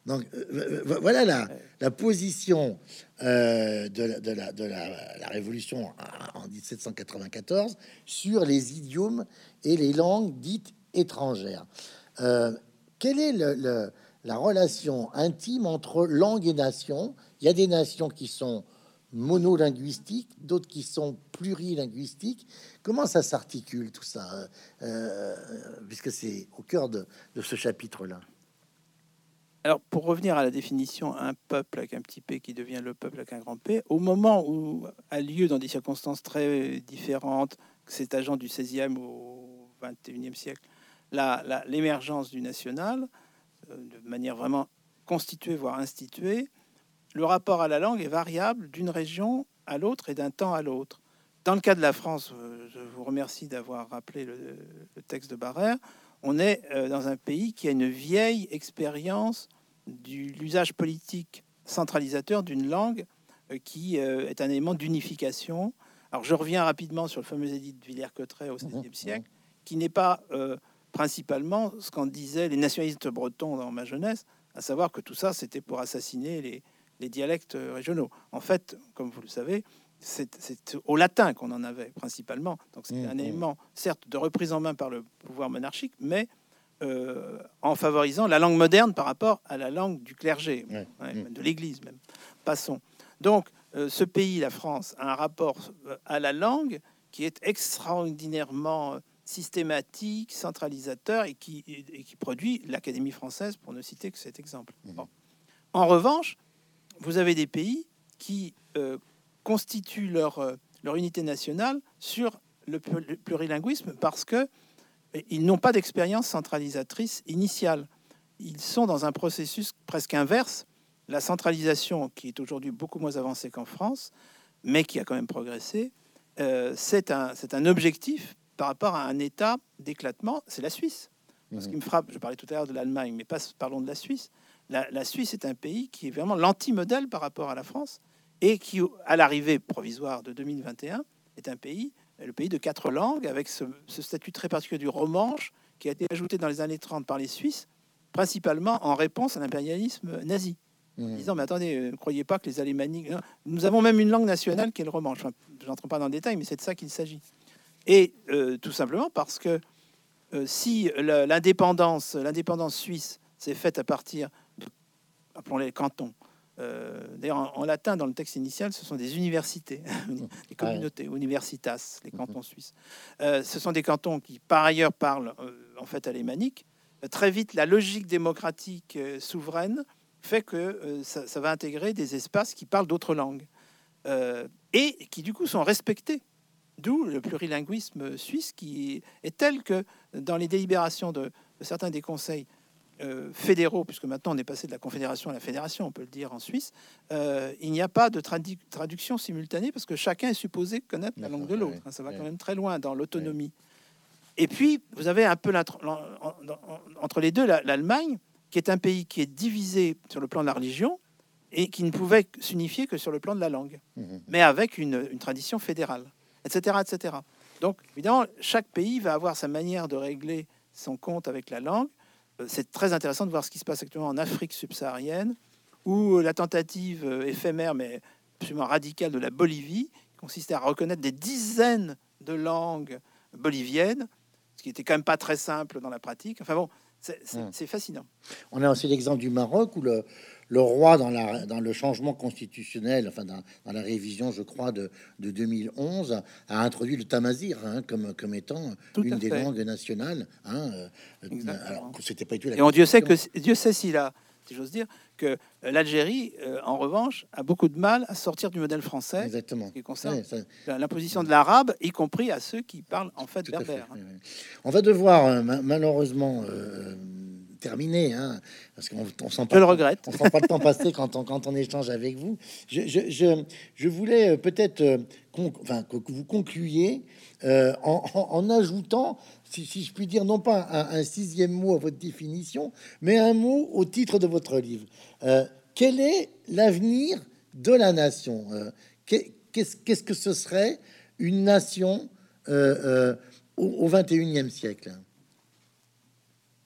Speaker 1: Donc euh, euh, voilà la, position euh, de, la, révolution en 1794 sur les idiomes et les langues dites étrangères. quelle est la relation intime entre langue et nation? Il y a des nations qui sont monolinguistiques, d'autres qui sont plurilinguistiques. Comment ça s'articule tout ça, euh, euh, puisque c'est au cœur de, ce chapitre-là?
Speaker 2: Alors, pour revenir à la définition, un peuple avec un petit p qui devient le peuple avec un grand P, au moment où a lieu, dans des circonstances très différentes, c'est agent du 16e au 21e siècle, l'émergence du national, euh, de manière vraiment constituée, voire instituée, le rapport à la langue est variable d'une région à l'autre et d'un temps à l'autre. Dans le cas de la France, euh, je vous remercie d'avoir rappelé le, texte de Barrère, on est euh, dans un pays qui a une vieille expérience de l'usage politique centralisateur d'une langue euh, qui est un élément d'unification. Alors je reviens rapidement sur le fameux édit de Villers-Cotterêts au XVIe mhm. siècle, qui n'est pas principalement ce qu'en disaient les nationalistes bretons dans ma jeunesse, à savoir que tout ça, c'était pour assassiner les, les dialectes régionaux. En fait, comme vous le savez, c'est au latin qu'on en avait principalement. Donc c'est un mmh, mmh. élément, certes, de reprise en main par le pouvoir monarchique, mais euh, en favorisant la langue moderne par rapport à la langue du clergé, mmh. de l'Église même. Passons. Donc euh, ce pays, la France, a un rapport euh, à la langue qui est extraordinairement systématique, centralisateur et qui, et qui produit l'Académie française, pour ne citer que cet exemple. En revanche, vous avez des pays qui euh, constituent leur, euh, leur unité nationale sur le, plurilinguisme parce que euh, ils n'ont pas d'expérience centralisatrice initiale. Ils sont dans un processus presque inverse. La centralisation, qui est aujourd'hui beaucoup moins avancée qu'en France, mais qui a quand même progressé, c'est un, un objectif par rapport à un état d'éclatement, c'est la Suisse. Ce qui me frappe, je parlais tout à l'heure de l'Allemagne, mais pas, parlons de la Suisse la, Suisse est un pays qui est vraiment l'anti-modèle par rapport à la France et qui, à l'arrivée provisoire de 2021, est un pays, le pays de quatre langues, avec ce, statut très particulier du romanche qui a été ajouté dans les années 30 par les Suisses, principalement en réponse à l'impérialisme nazi. Mmh. Disant, mais attendez, ne euh, croyez pas que les Alémaniques... Nous avons même une langue nationale qui est le romanche. je n'entre pas dans le détail, mais c'est de ça qu'il s'agit. Et euh, tout simplement parce que euh, si l'indépendance, l'indépendance suisse s'est faite à partir appelons-les cantons. Euh, d'ailleurs, en, latin, dans le texte initial, ce sont des universités, <laughs> des communautés, universitas, les cantons suisses. Euh, ce sont des cantons qui, par ailleurs, parlent euh, en fait alémanique. très vite, la logique démocratique souveraine fait que ça, va intégrer des espaces qui parlent d'autres langues et qui, du coup, sont respectés. D'où le plurilinguisme suisse qui est tel que dans les délibérations de certains des conseils euh, fédéraux, puisque maintenant on est passé de la confédération à la fédération, on peut le dire en Suisse, euh, il n'y a pas de traduction simultanée parce que chacun est supposé connaître la langue de l'autre. ça va quand même très loin dans l'autonomie. Et puis, vous avez un peu entre les deux l'Allemagne, qui est un pays qui est divisé sur le plan de la religion et qui ne pouvait s'unifier que sur le plan de la langue, mhm. mais avec une, une tradition fédérale, etc., etc. Donc, évidemment, chaque pays va avoir sa manière de régler son compte avec la langue c'est très intéressant de voir ce qui se passe actuellement en Afrique subsaharienne, où euh, la tentative euh, éphémère mais absolument radicale de la Bolivie consistait à reconnaître des dizaines de langues boliviennes ce qui était quand même pas très simple dans la pratique. Enfin bon, c'est fascinant.
Speaker 1: On a aussi l'exemple du Maroc où le, le roi, dans, la, dans le changement constitutionnel, enfin dans, dans la révision, je crois, de, de 2011, a introduit le tamazir hein, comme, comme étant
Speaker 2: Tout
Speaker 1: une des
Speaker 2: fait.
Speaker 1: langues nationales. Hein, euh, alors c'était pas du tout la
Speaker 2: Et on Dieu sait que. Dieu sait s'il a, si j'ose dire, que l'Algérie, euh, en revanche, a beaucoup de mal à sortir du modèle français
Speaker 1: Exactement.
Speaker 2: qui concerne l'imposition de l'arabe, y compris à ceux qui parlent en fait
Speaker 1: à fait,
Speaker 2: berbère. hein.
Speaker 1: oui, oui. On va devoir euh, ma- malheureusement euh, terminer, hein, parce qu'on on sent pas
Speaker 2: Je le regrette.
Speaker 1: On sent pas le temps passer <laughs> quand on, quand on échange avec vous. Je, je, je, je voulais euh, peut-être euh, con- enfin, que vous concluiez euh, en, en- en ajoutant, si, si je puis dire, non pas un, un sixième mot à votre définition, mais un mot au titre de votre livre. Euh, quel est l'avenir de la nation Euh, qu'est- Qu'est-ce qu'est-ce que ce serait une nation au, au 21e siècle?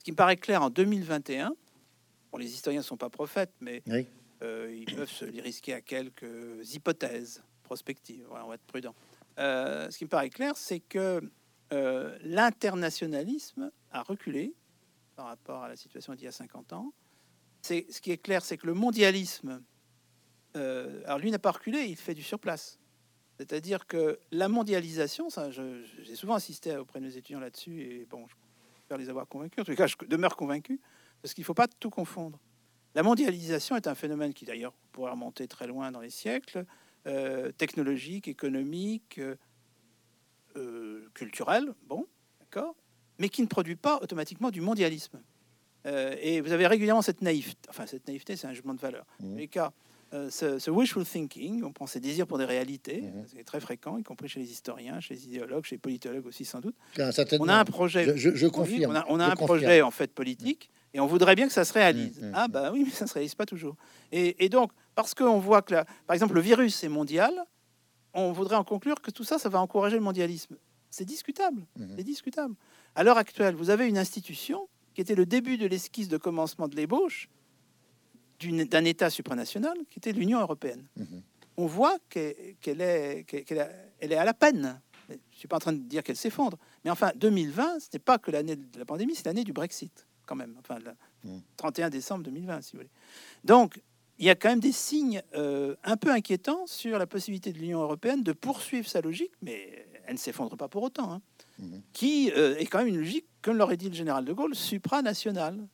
Speaker 2: Qui me paraît clair en 2021, bon, les historiens ne sont pas prophètes, mais
Speaker 1: Oui.
Speaker 2: euh, ils peuvent se les risquer à quelques hypothèses prospectives. Voilà, on va être prudent. Euh, ce qui me paraît clair, c'est que euh, l'internationalisme a reculé par rapport à la situation d'il y a 50 ans. C'est, ce qui est clair, c'est que le mondialisme, alors lui n'a pas reculé, il fait du surplace. C'est-à-dire que la mondialisation, ça, j'ai souvent insisté auprès de mes étudiants là-dessus, et bon, je j'espère les avoir convaincus. En tout cas, je demeure convaincu, parce qu'il ne faut pas tout confondre. La mondialisation est un phénomène qui, d'ailleurs, pourrait remonter très loin dans les siècles, euh, technologique, économique, euh, euh, culturel, bon, d'accord, mais qui ne produit pas automatiquement du mondialisme. Euh, et vous avez régulièrement cette naïveté, enfin, cette naïveté, c'est un jugement de valeur. En les cas, euh, ce, ce wishful thinking, on prend ses désirs pour des réalités,
Speaker 1: Mhm.
Speaker 2: c'est très fréquent, y compris chez les historiens, chez les idéologues, chez les politologues aussi sans doute.
Speaker 1: Ah.
Speaker 2: On a un projet.
Speaker 1: Je, confirme.
Speaker 2: On a, on a
Speaker 1: je
Speaker 2: un
Speaker 1: confirme.
Speaker 2: projet en fait politique et on voudrait bien que ça se réalise.
Speaker 1: Mm, mm,
Speaker 2: ah bah oui, mais ça se réalise pas toujours. Et, et donc parce qu'on voit que, la- par exemple, le virus est mondial, on voudrait en conclure que tout ça, ça va encourager le mondialisme. C'est discutable.
Speaker 1: Mhm.
Speaker 2: C'est discutable. À l'heure actuelle, vous avez une institution qui était le début de l'esquisse de commencement de l'ébauche d'un État supranational, qui était l'Union européenne.
Speaker 1: Mhm.
Speaker 2: On voit qu'elle est, qu'elle- elle est à la peine. Je ne suis pas en train de dire qu'elle s'effondre. Mais enfin, 2020, ce n'est pas que l'année de la pandémie, c'est l'année du Brexit, quand même. Enfin, le
Speaker 1: Mm.
Speaker 2: 31 décembre 2020, si vous voulez. Donc, il y a quand même des signes euh, un peu inquiétants sur la possibilité de l'Union européenne de poursuivre sa logique, mais elle ne s'effondre pas pour autant, hein,
Speaker 1: Mhm.
Speaker 2: qui euh, est quand même une logique, comme l'aurait dit le général de Gaulle, supranationale,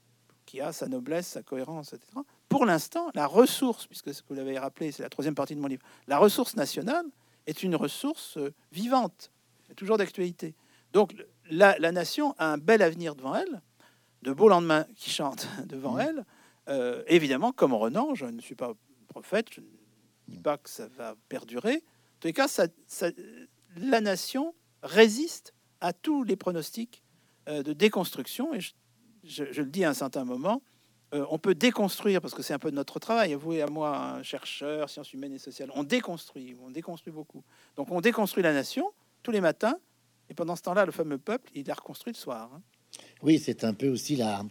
Speaker 2: qui a sa noblesse, sa cohérence, etc. Pour l'instant, la ressource, puisque ce que vous l'avez rappelé, c'est la troisième partie de mon livre, la ressource nationale est une ressource euh, vivante, toujours d'actualité. Donc la, la nation a un bel avenir devant elle, de beaux lendemains qui chantent <laughs> devant elle. Euh, évidemment, comme Renan, je ne suis pas prophète, je ne dis pas que ça va perdurer. En tous les cas, ça- ça- la nation résiste à tous les pronostics euh, de déconstruction. Et je, je- je le dis à un certain moment, euh, on peut déconstruire, parce que c'est un peu notre travail, à vous et à moi, un chercheur, sciences humaines et sociales, on déconstruit, on déconstruit beaucoup. Donc on déconstruit la nation tous les matins, et pendant ce temps-là, le fameux peuple, il la reconstruit le soir. hein.
Speaker 1: Oui, c'est un peu aussi la,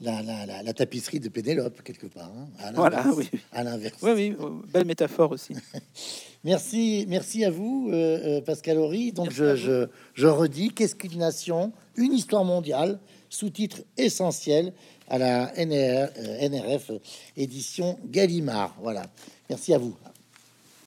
Speaker 1: la, la, la- la tapisserie de Pénélope, quelque part. hein, à
Speaker 2: Voilà, oui.
Speaker 1: À l'inverse.
Speaker 2: Oui, oui, euh, belle métaphore aussi. <laughs>
Speaker 1: Merci, merci à vous, euh, euh, Pascal Horry. Donc, je, je, je redis Qu'est-ce qu'une nation? Une histoire mondiale, sous-titre essentiel à la NR, euh, NRF, édition Gallimard. Voilà. Merci à vous.